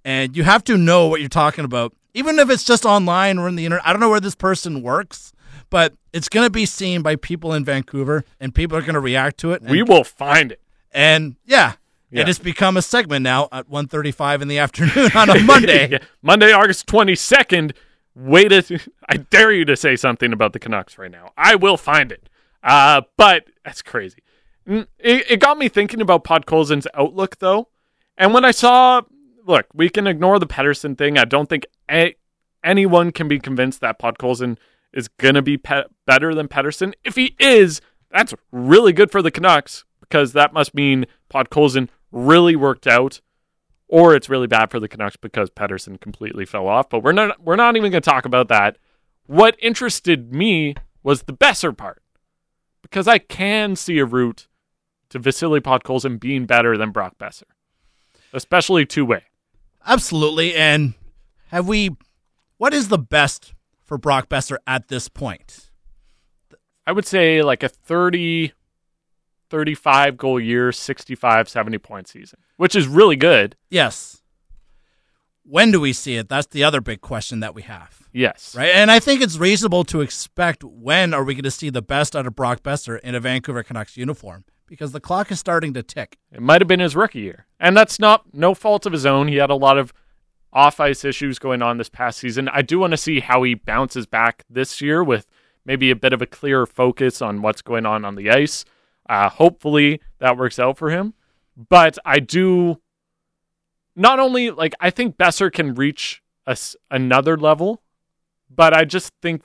And you have to know what you're talking about, even if it's just online or in the internet. I don't know where this person works, but it's going to be seen by people in Vancouver and people are going to react to it. And We will find it. and yeah, Yeah. it has become a segment now at 1.35 in the afternoon on a Monday. Yeah. Monday, August 22nd. Wait a, I dare you to say something about the Canucks right now. I will find it. Uh, but that's crazy. It, it got me thinking about Pod Podkolzin's outlook, though. And when I saw, look, we can ignore the Pettersson thing. I don't think a, anyone can be convinced that Pod Podkolzin is to be pe- better than Pettersson. If he is, that's really good for the Canucks because that must mean Pod Podkolzin really worked out or it's really bad for the Canucks because Pettersson completely fell off. But we're not we're not even going to talk about that. What interested me was the Boeser part because I can see a route to Vasily Podkolzin being better than Brock Besser, especially two way. Absolutely. And have we, what is the best for Brock Besser at this point? I would say like a 30, 35 goal year, 65, 70 point season, which is really good. Yes. When do we see it? That's the other big question that we have. Yes. Right. And I think it's reasonable to expect when are we going to see the best out of Brock Boeser in a Vancouver Canucks uniform? Because the clock is starting to tick. It might have been his rookie year. And that's not no fault of his own. He had a lot of off ice issues going on this past season. I do want to see how he bounces back this year with maybe a bit of a clearer focus on what's going on on the ice. Uh, hopefully that works out for him. But I do not only like I think Boeser can reach a another level, but I just think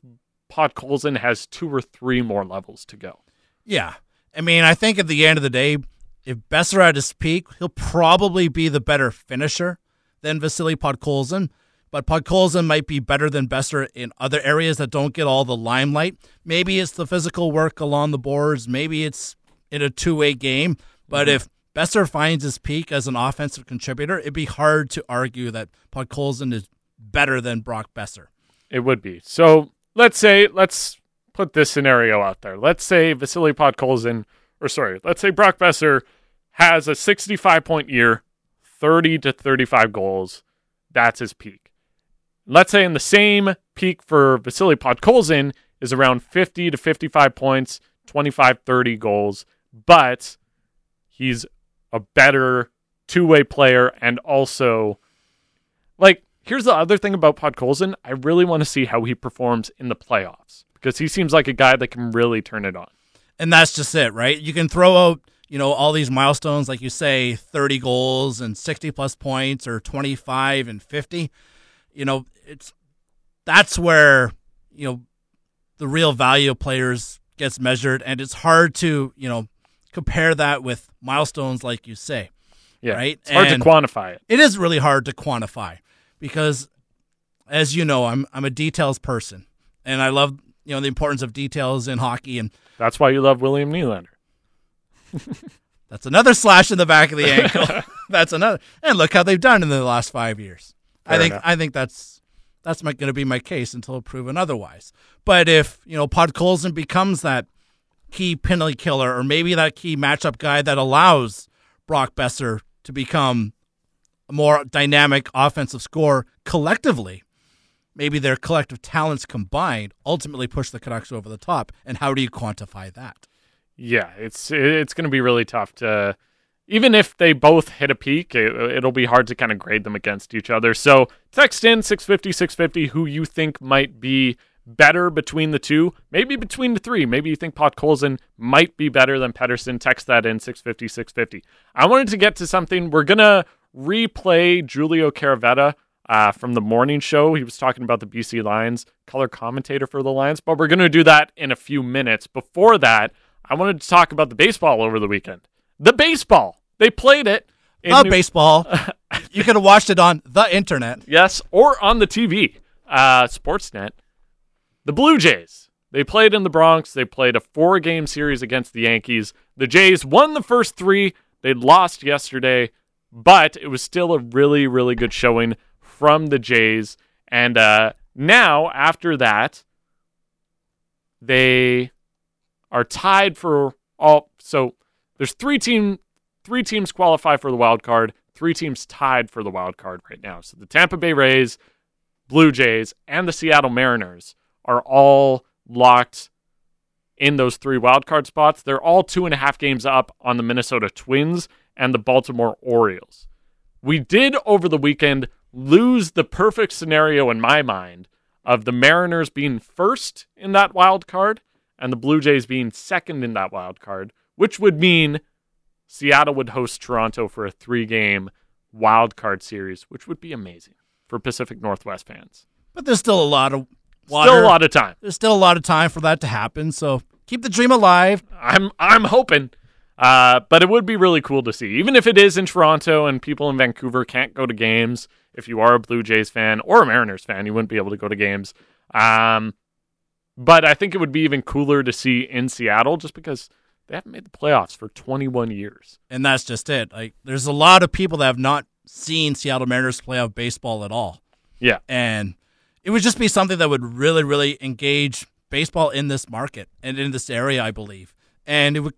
Podkolzin has two or three more levels to go. Yeah. I mean, I think at the end of the day, if Boeser at his peak, he'll probably be the better finisher than Vasily Podkolzin. But Podkolzin might be better than Boeser in other areas that don't get all the limelight. Maybe it's the physical work along the boards. Maybe it's in a two way game. But mm-hmm. if Boeser finds his peak as an offensive contributor, it'd be hard to argue that Podkolzin is better than Brock Boeser. It would be. So let's say, let's put this scenario out there. Let's say Vasily Podkolzin, or sorry, let's say Brock Boeser has a 65 point year, 30 to 35 goals. That's his peak. Let's say in the same peak for Vasily Podkolzin is around 50 to 55 points, 25, 30 goals, but he's a better two way player and also like here's the other thing about Pod Podkolzin. I really want to see how he performs in the playoffs because he seems like a guy that can really turn it on. And that's just it, right? You can throw out, you know, all these milestones, like you say, 30 goals and 60 plus points or 25 and 50. You know, it's that's where, you know, the real value of players gets measured. And it's hard to, you know, compare that with milestones, like you say. Yeah, Right? It's hard And- to quantify it. It is really hard to quantify because, as you know, I'm I'm a details person, and I love you know the importance of details in hockey, and That's why you love William Nylander. that's another slash in the back of the ankle. that's another. And look how they've done in the last five years. I think enough. I think that's that's going to be my case until proven otherwise. But if you know Pod Podkolzin becomes that key penalty killer, or maybe that key matchup guy that allows Brock Boeser to become a more dynamic offensive scorer collectively, maybe their collective talents combined ultimately push the Canucks over the top. And how do you quantify that? Yeah, it's it's going to be really tough to even if they both hit a peak, it, it'll be hard to kind of grade them against each other. So text in 650 650 who you think might be better between the two, maybe between the three. Maybe you think Podkolzin might be better than Pettersson. Text that in 650 650. I wanted to get to something. We're going to replay Giulio Caravatta uh, from the morning show. He was talking about the BC Lions, color commentator for the Lions, but we're going to do that in a few minutes. Before that, I wanted to talk about the baseball over the weekend. The baseball. They played it. The New- baseball. you could have watched it on the internet. Yes, or on the TV, uh, Sportsnet. The Blue Jays. They played in the Bronx. They played a four game series against the Yankees. The Jays won the first three. They lost yesterday, but it was still a really, really good showing from the Jays. And uh, now, after that, they are tied for all. So there's three team, three teams qualify for the wild card. Three teams tied for the wild card right now. So the Tampa Bay Rays, Blue Jays, and the Seattle Mariners are all locked in those three wild card spots. They're all two and a half games up on the Minnesota Twins and the Baltimore Orioles. We did over the weekend lose the perfect scenario in my mind of the Mariners being first in that wild card and the Blue Jays being second in that wild card, which would mean Seattle would host Toronto for a three game wild card series, which would be amazing for Pacific Northwest fans. But there's still a lot of water. Still a lot of time. There's still a lot of time for that to happen. So keep the dream alive. I'm I'm hoping. Uh, but it would be really cool to see, even if it is in Toronto and people in Vancouver can't go to games. If you are a Blue Jays fan or a Mariners fan, you wouldn't be able to go to games. Um, but I think it would be even cooler to see in Seattle, just because they haven't made the playoffs for 21 years. And that's just it. Like there's a lot of people that have not seen Seattle Mariners playoff baseball at all. Yeah, And it would just be something that would really, really engage baseball in this market and in this area, I believe. And it would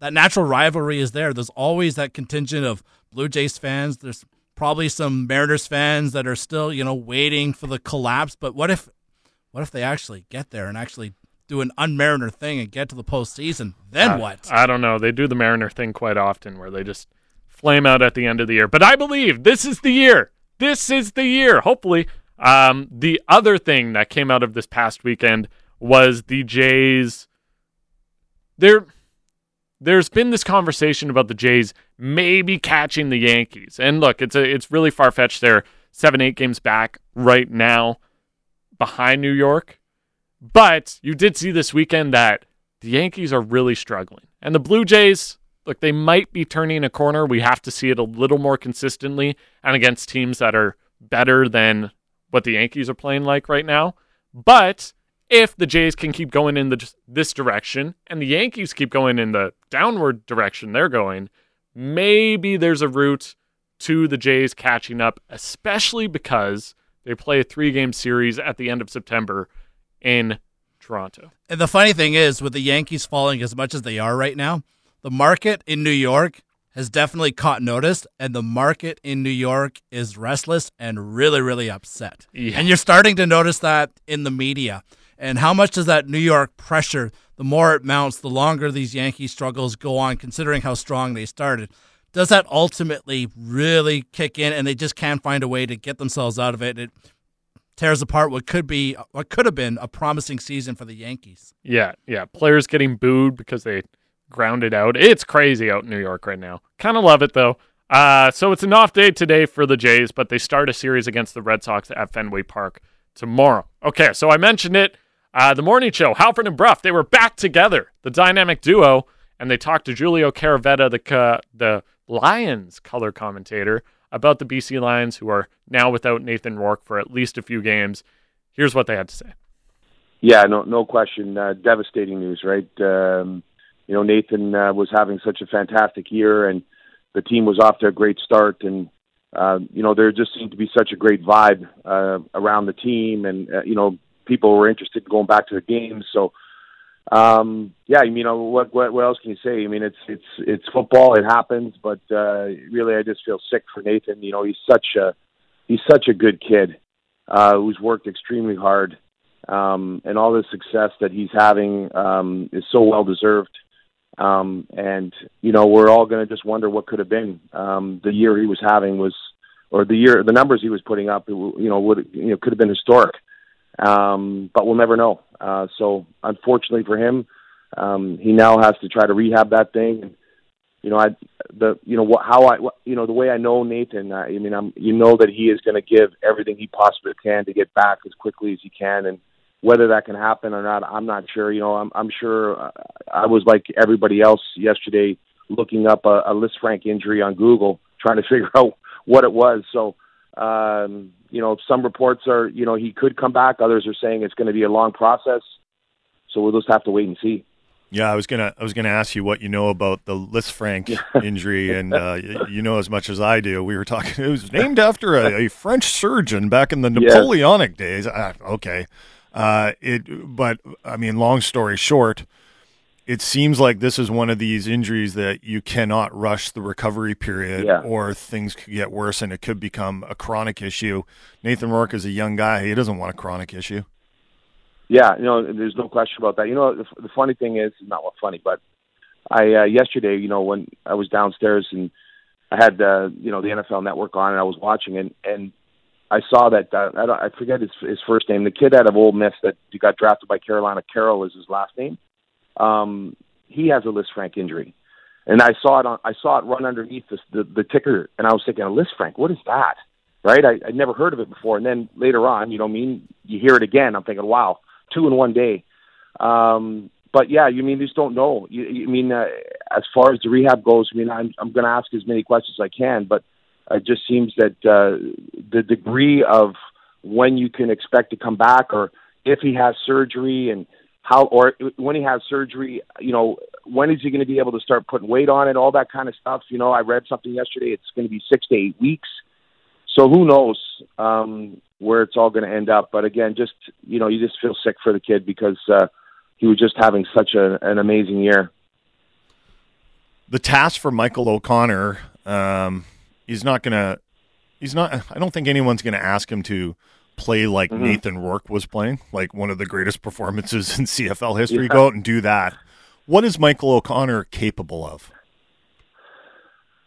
that natural rivalry is there. There's always that contingent of Blue Jays fans. There's probably some Mariners fans that are still, you know, waiting for the collapse. But what if what if they actually get there and actually do an unmariner thing and get to the postseason? Then what? I don't know. They do the Mariner thing quite often, where they just flame out at the end of the year. But I believe this is the year. This is the year. Hopefully, um, the other thing that came out of this past weekend was the Jays. There, there's been this conversation about the Jays maybe catching the Yankees, and look, it's a it's really far fetched. They're seven, eight games back right now, behind New York. But you did see this weekend that the Yankees are really struggling. And the Blue Jays, look, they might be turning a corner. We have to see it a little more consistently and against teams that are better than what the Yankees are playing like right now. But if the Jays can keep going in the, this direction and the Yankees keep going in the downward direction they're going, maybe there's a route to the Jays catching up, especially because they play a three game series at the end of September in Toronto. And the funny thing is, with the Yankees falling as much as they are right now, the market in New York has definitely caught notice, and the market in New York is restless and really, really upset. Yeah. And you're starting to notice that in the media. And how much does that New York pressure, the more it mounts, the longer these Yankee struggles go on, considering how strong they started? Does that ultimately really kick in and they just can't find a way to get themselves out of it? It tears apart what could be what could have been a promising season for the Yankees. Yeah, yeah. Players getting booed because they grounded out. It's crazy out in New York right now. Kind of love it though. Uh, so it's an off day today for the Jays, but they start a series against the Red Sox at Fenway Park tomorrow. Okay, so I mentioned it. Uh, the morning show, Halford and Brough, they were back together, the dynamic duo, and they talked to Giulio Caravatta, the ca- the Lions color commentator, about the BC Lions, who are now without Nathan Rourke for at least a few games. Here's what they had to say. Yeah, no, no question. Uh, devastating news, right? Um, you know, Nathan uh, was having such a fantastic year, and the team was off to a great start, and uh, you know, there just seemed to be such a great vibe uh, around the team, and uh, you know, people were interested in going back to the games. So, um, yeah, you know, what, what what else can you say? I mean, it's it's it's football; it happens. But uh, really, I just feel sick for Nathan. You know, he's such a he's such a good kid uh, who's worked extremely hard, um, and all the success that he's having um, is so well deserved. Um, and you know, we're all going to just wonder what could have been. Um, the year he was having was, or the year, the numbers he was putting up, you know, would you know could have been historic. Um, but we'll never know. Uh, so unfortunately for him, um, he now has to try to rehab that thing. And, you know, I the you know what how I what, you know the way I know Nathan. I, I mean, I'm you know that he is going to give everything he possibly can to get back as quickly as he can, and whether that can happen or not, I'm not sure. You know, I'm, I'm sure uh, I was like everybody else yesterday, looking up a, a Lisfranc injury on Google, trying to figure out what it was. So, um, you know, some reports are, you know, he could come back. Others are saying it's going to be a long process. So we'll just have to wait and see. Yeah, I was gonna I was gonna ask you what you know about the Lisfranc injury, and uh, you know as much as I do. We were talking; it was named after a, a French surgeon back in the Napoleonic days. Ah, okay, uh, it, but I mean, long story short, it seems like this is one of these injuries that you cannot rush the recovery period, yeah. or things could get worse and it could become a chronic issue. Nathan Rourke is a young guy; he doesn't want a chronic issue. Yeah, you know, there's no question about that. You know, the, the funny thing is, not what funny, but I uh, yesterday, you know, when I was downstairs and I had uh, you know the NFL Network on and I was watching and and I saw that uh, I, don't, I forget his his first name. The kid out of Ole Miss that got drafted by Carolina, Corral is his last name. Um, he has a Lisfranc injury, and I saw it on I saw it run underneath the the, the ticker, and I was thinking, "A Lisfranc, what is that? Right? I I'd never heard of it before, and then later on, you know, I mean, you hear it again. I'm thinking, wow, two in one day. Um, but yeah, you mean just don't know. You, you mean uh, as far as the rehab goes? I mean, I'm I'm going to ask as many questions as I can, but it just seems that uh, the degree of when you can expect to come back, or if he has surgery, and how, or when he has surgery, you know, when is he going to be able to start putting weight on it? All that kind of stuff. You know, I read something yesterday. It's going to be six to eight weeks. So who knows um, where it's all going to end up? But again, just you know, you just feel sick for the kid because uh, he was just having such a, an amazing year. The task for Michael O'Connor. Um he's not gonna he's not I don't think anyone's gonna ask him to play like mm-hmm. Nathan Rourke was playing, like one of the greatest performances in CFL history. Yeah. Go out and do that. What is Michael O'Connor capable of?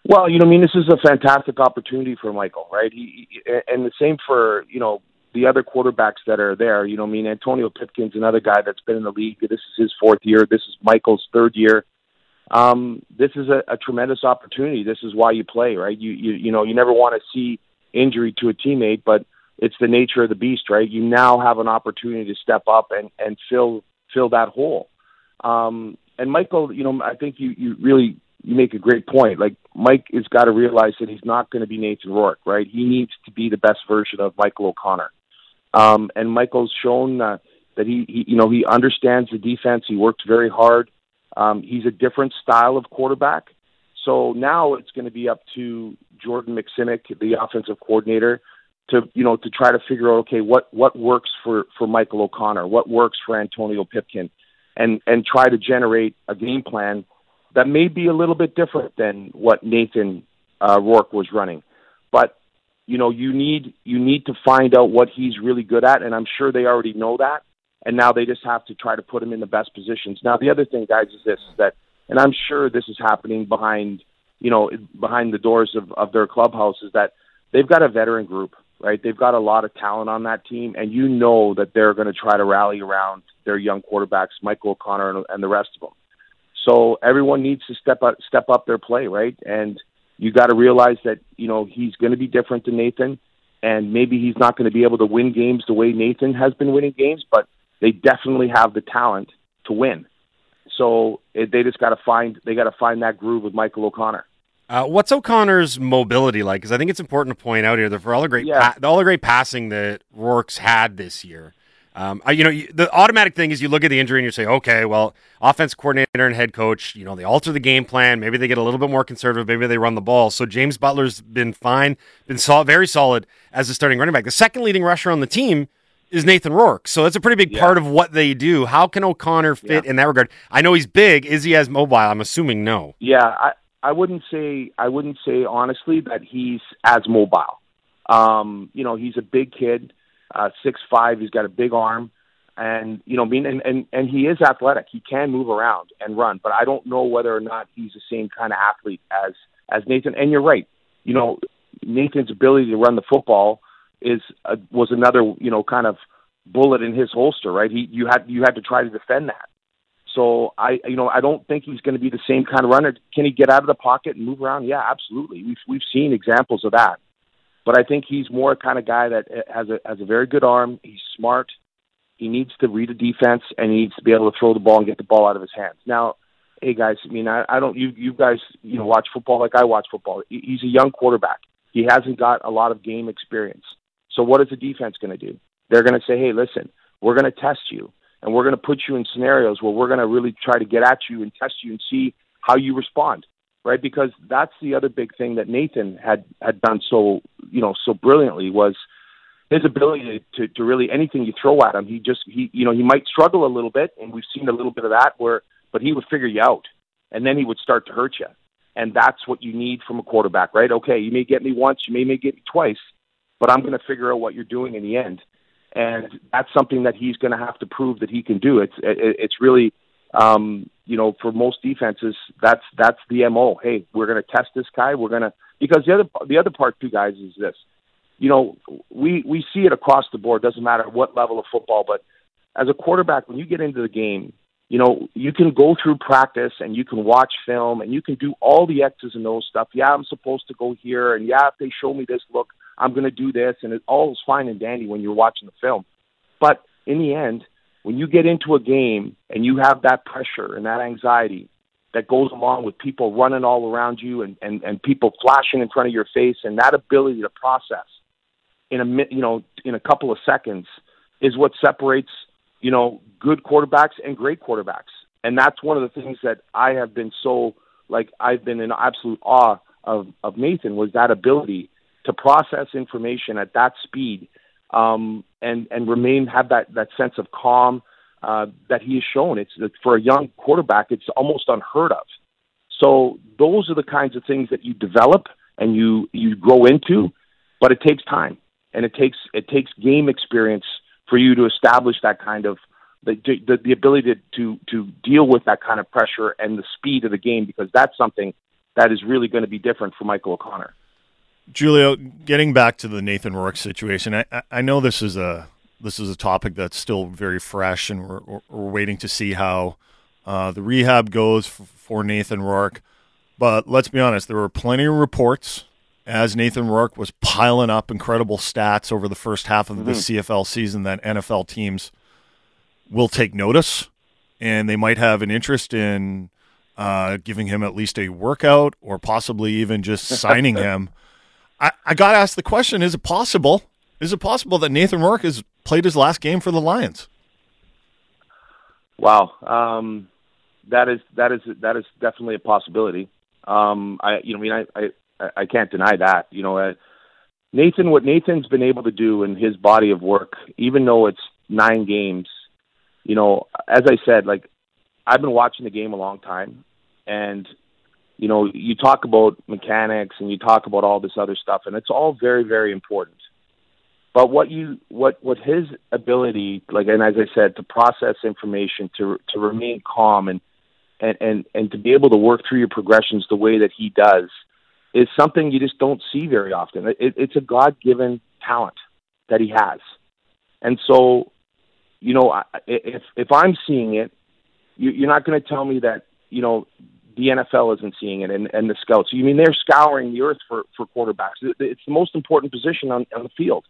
Well, you know, I mean, this is a fantastic opportunity for Michael, right? He, he and the same for you know the other quarterbacks that are there. You know, I mean, Antonio Pipkin's another guy that's been in the league. This is his fourth year. This is Michael's third year um, this is a, a tremendous opportunity. This is why you play, right? You you you know you never want to see injury to a teammate, but it's the nature of the beast, right? You now have an opportunity to step up and and fill fill that hole. Um, and Michael, you know, I think you you really you make a great point. Like Mike has got to realize that he's not going to be Nathan Rourke, right? He needs to be the best version of Michael O'Connor. Um, and Michael's shown uh, that he, he, you know, he understands the defense. He works very hard. Um, he's a different style of quarterback. So now it's going to be up to Jordan Maksymic, the offensive coordinator, to you know to try to figure out okay what what works for for Michael O'Connor, what works for Antonio Pipkin, and and try to generate a game plan that may be a little bit different than what Nathan uh, Rourke was running. But you know you need you need to find out what he's really good at, and I'm sure they already know that and now they just have to try to put him in the best positions. Now, the other thing, guys, is this: is that, and I'm sure this is happening behind, you know, behind the doors of of their clubhouse, is that they've got a veteran group, right? They've got a lot of talent on that team, and you know that they're going to try to rally around their young quarterbacks, Michael O'Connor, and, and the rest of them. So everyone needs to step up, step up their play, right? And you got to realize that you know he's going to be different than Nathan, and maybe he's not going to be able to win games the way Nathan has been winning games, but they definitely have the talent to win. So it, they just got to find they got to find that groove with Michael O'Connor. Uh, what's O'Connor's mobility like? Because I think it's important to point out here that for all the great yeah. pa- all the great passing that Rourke's had this year, Um, you know, the automatic thing is you look at the injury and you say, okay, well, offense coordinator and head coach, you know, they alter the game plan. Maybe they get a little bit more conservative. Maybe they run the ball. So James Butler's been fine, been sol- very solid as a starting running back. The second leading rusher on the team is Nathan Rourke. So that's a pretty big yeah. part of what they do. How can O'Connor fit yeah. in that regard? I know he's big. Is he as mobile? I'm assuming no. Yeah, I, I wouldn't say I wouldn't say honestly that he's as mobile. Um, you know, he's a big kid uh, six five. He's got a big arm, and you know, I mean, and, and and he is athletic. He can move around and run, but I don't know whether or not he's the same kind of athlete as as Nathan. And you're right. You know, Nathan's ability to run the football is a, was another you know kind of bullet in his holster, right? He you had you had to try to defend that. So I you know I don't think he's going to be the same kind of runner. Can he get out of the pocket and move around? Yeah, absolutely. We've we've seen examples of that. But I think he's more a kind of guy that uh, has a has a very good arm. He's smart. He needs to read a defense and he needs to be able to throw the ball and get the ball out of his hands. Now, hey guys, I mean, I, I don't you you guys you know watch football like I watch football. He's a young quarterback. He hasn't got a lot of game experience. So what is the defense going to do? They're going to say, hey, listen, we're going to test you and we're going to put you in scenarios where we're going to really try to get at you and test you and see how you respond right? Because that's the other big thing that Nathan had had done so you know so brilliantly was his ability to, to really anything you throw at him, he just he you know he might struggle a little bit, and we've seen a little bit of that where, but he would figure you out, and then he would start to hurt you, and that's what you need from a quarterback, right? Okay, you may get me once, you may may get me twice, but I'm going to figure out what you're doing in the end, and that's something that he's going to have to prove that he can do. It's it, it's really um, you know, for most defenses, that's that's the mo. Hey, we're going to test this guy. We're going to because the other the other part too, guys, is this. You know, we we see it across the board. Doesn't matter what level of football, but as a quarterback, when you get into the game, you know, you can go through practice and you can watch film and you can do all the X's and O's stuff. Yeah, I'm supposed to go here, and yeah, if they show me this look, I'm going to do this, and it all is fine and dandy when you're watching the film. But in the end, when you get into a game and you have that pressure and that anxiety that goes along with people running all around you and, and, and people flashing in front of your face and that ability to process in a you know in a couple of seconds is what separates you know good quarterbacks and great quarterbacks and that's one of the things that I have been so like I've been in absolute awe of of Nathan was that ability to process information at that speed um, and and remain have that that sense of calm uh, that he has shown. It's for a young quarterback, it's almost unheard of. So those are the kinds of things that you develop and you you grow into, but it takes time and it takes it takes game experience for you to establish that kind of the the, the ability to, to to deal with that kind of pressure and the speed of the game because that's something that is really going to be different for Michael O'Connor. Giulio, getting back to the Nathan Rourke situation, I, I know this is a this is a topic that's still very fresh, and we're, we're waiting to see how uh, the rehab goes for Nathan Rourke. But let's be honest, there were plenty of reports as Nathan Rourke was piling up incredible stats over the first half of mm-hmm. the CFL season that NFL teams will take notice, and they might have an interest in uh, giving him at least a workout or possibly even just signing him. I, I got to ask the question: Is it possible? Is it possible that Nathan Rourke has played his last game for the Lions? Wow, um, that is that is that is definitely a possibility. Um, I you know I mean I I, I can't deny that. You know, uh, Nathan, what Nathan's been able to do in his body of work, even though it's nine games, you know, as I said, like I've been watching the game a long time, and you know, you talk about mechanics and you talk about all this other stuff, and it's all very, very important. But what you, what, what his ability, like, and as I said, to process information, to to remain calm, and and and and to be able to work through your progressions the way that he does, is something you just don't see very often. It, it's a God-given talent that he has, and so, you know, if if I'm seeing it, you, you're not going to tell me that you know the NFL isn't seeing it and, and the scouts. You mean they're scouring the earth for, for quarterbacks. It's the most important position on, on the field.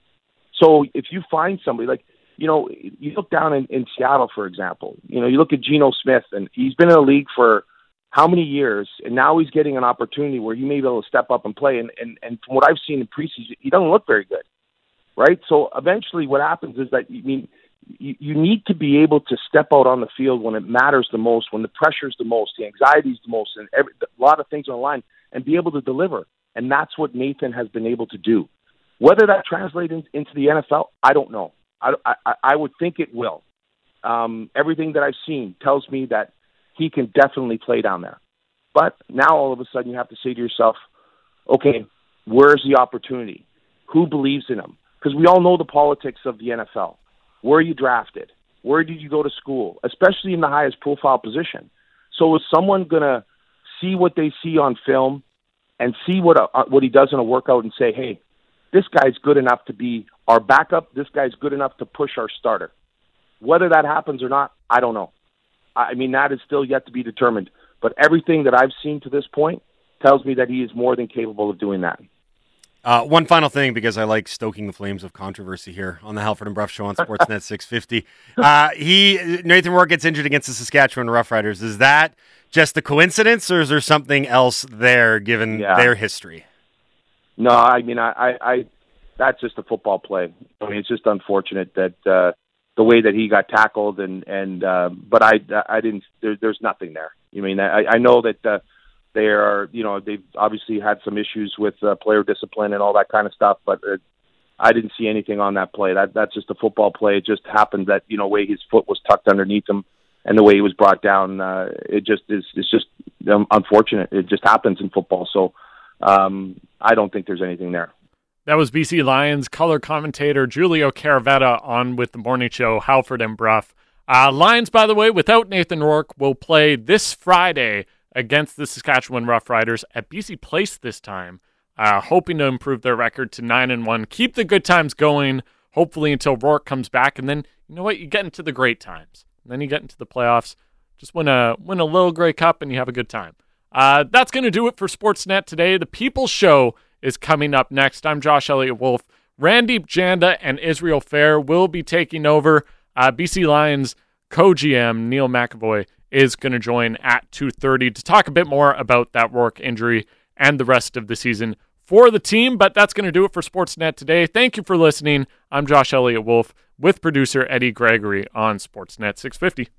So if you find somebody like, you know, you look down in, in Seattle, for example, you know, you look at Geno Smith and he's been in the league for how many years and now he's getting an opportunity where he may be able to step up and play. And, and, and from what I've seen in preseason, he doesn't look very good. Right. So eventually what happens is that, I mean, you, you need to be able to step out on the field when it matters the most, when the pressure's the most, the anxiety's the most, and every, a lot of things on the line, and be able to deliver. And that's what Nathan has been able to do. Whether that translates into the NFL, I don't know. I, I, I would think it will. Um, everything that I've seen tells me that he can definitely play down there. But now all of a sudden you have to say to yourself, okay, where's the opportunity? Who believes in him? Because we all know the politics of the NFL. Where are you drafted? Where did you go to school? Especially in the highest profile position. So is someone going to see what they see on film and see what a, uh, what he does in a workout and say, "Hey, this guy's good enough to be our backup. This guy's good enough to push our starter." Whether that happens or not, I don't know. I mean, that is still yet to be determined. But everything that I've seen to this point tells me that he is more than capable of doing that. Uh, one final thing, because I like stoking the flames of controversy here on the Halford and Brough Show on Sportsnet 650. Uh, he Nathan Rourke gets injured against the Saskatchewan Roughriders. Is that just a coincidence, or is there something else there given yeah. their history? No, I mean, I, I, I, that's just a football play. I mean, it's just unfortunate that uh, the way that he got tackled, and and uh, but I, I didn't. There, there's nothing there. I mean, I, I know that. Uh, they are, you know, they've obviously had some issues with uh, player discipline and all that kind of stuff, but uh, I didn't see anything on that play. That that's just a football play. It just happened that you know way his foot was tucked underneath him and the way he was brought down. Uh, it just is it's just um, unfortunate. It just happens in football. So um, I don't think there's anything there. That was BC Lions color commentator Giulio Caravatta on with the morning show Halford and Brough. Uh, Lions, by the way, without Nathan Rourke, will play this Friday against the Saskatchewan Roughriders at BC Place this time, uh, hoping to improve their record to nine and one, keep the good times going, hopefully until Rourke comes back, and then you know what, you get into the great times, and then you get into the playoffs, just win a win a little Grey Cup, and you have a good time. Uh, that's going to do it for Sportsnet today. The People's Show is coming up next. I'm Josh Elliotte Wolfe. Randip Janda and Israel Fehr will be taking over. Uh, BC Lions co-GM Neil McEvoy is going to join at 2:30 to talk a bit more about that Rourke injury and the rest of the season for the team. But that's going to do it for Sportsnet today. Thank you for listening. I'm Josh Elliotte Wolfe with producer Eddie Gregory on Sportsnet 650.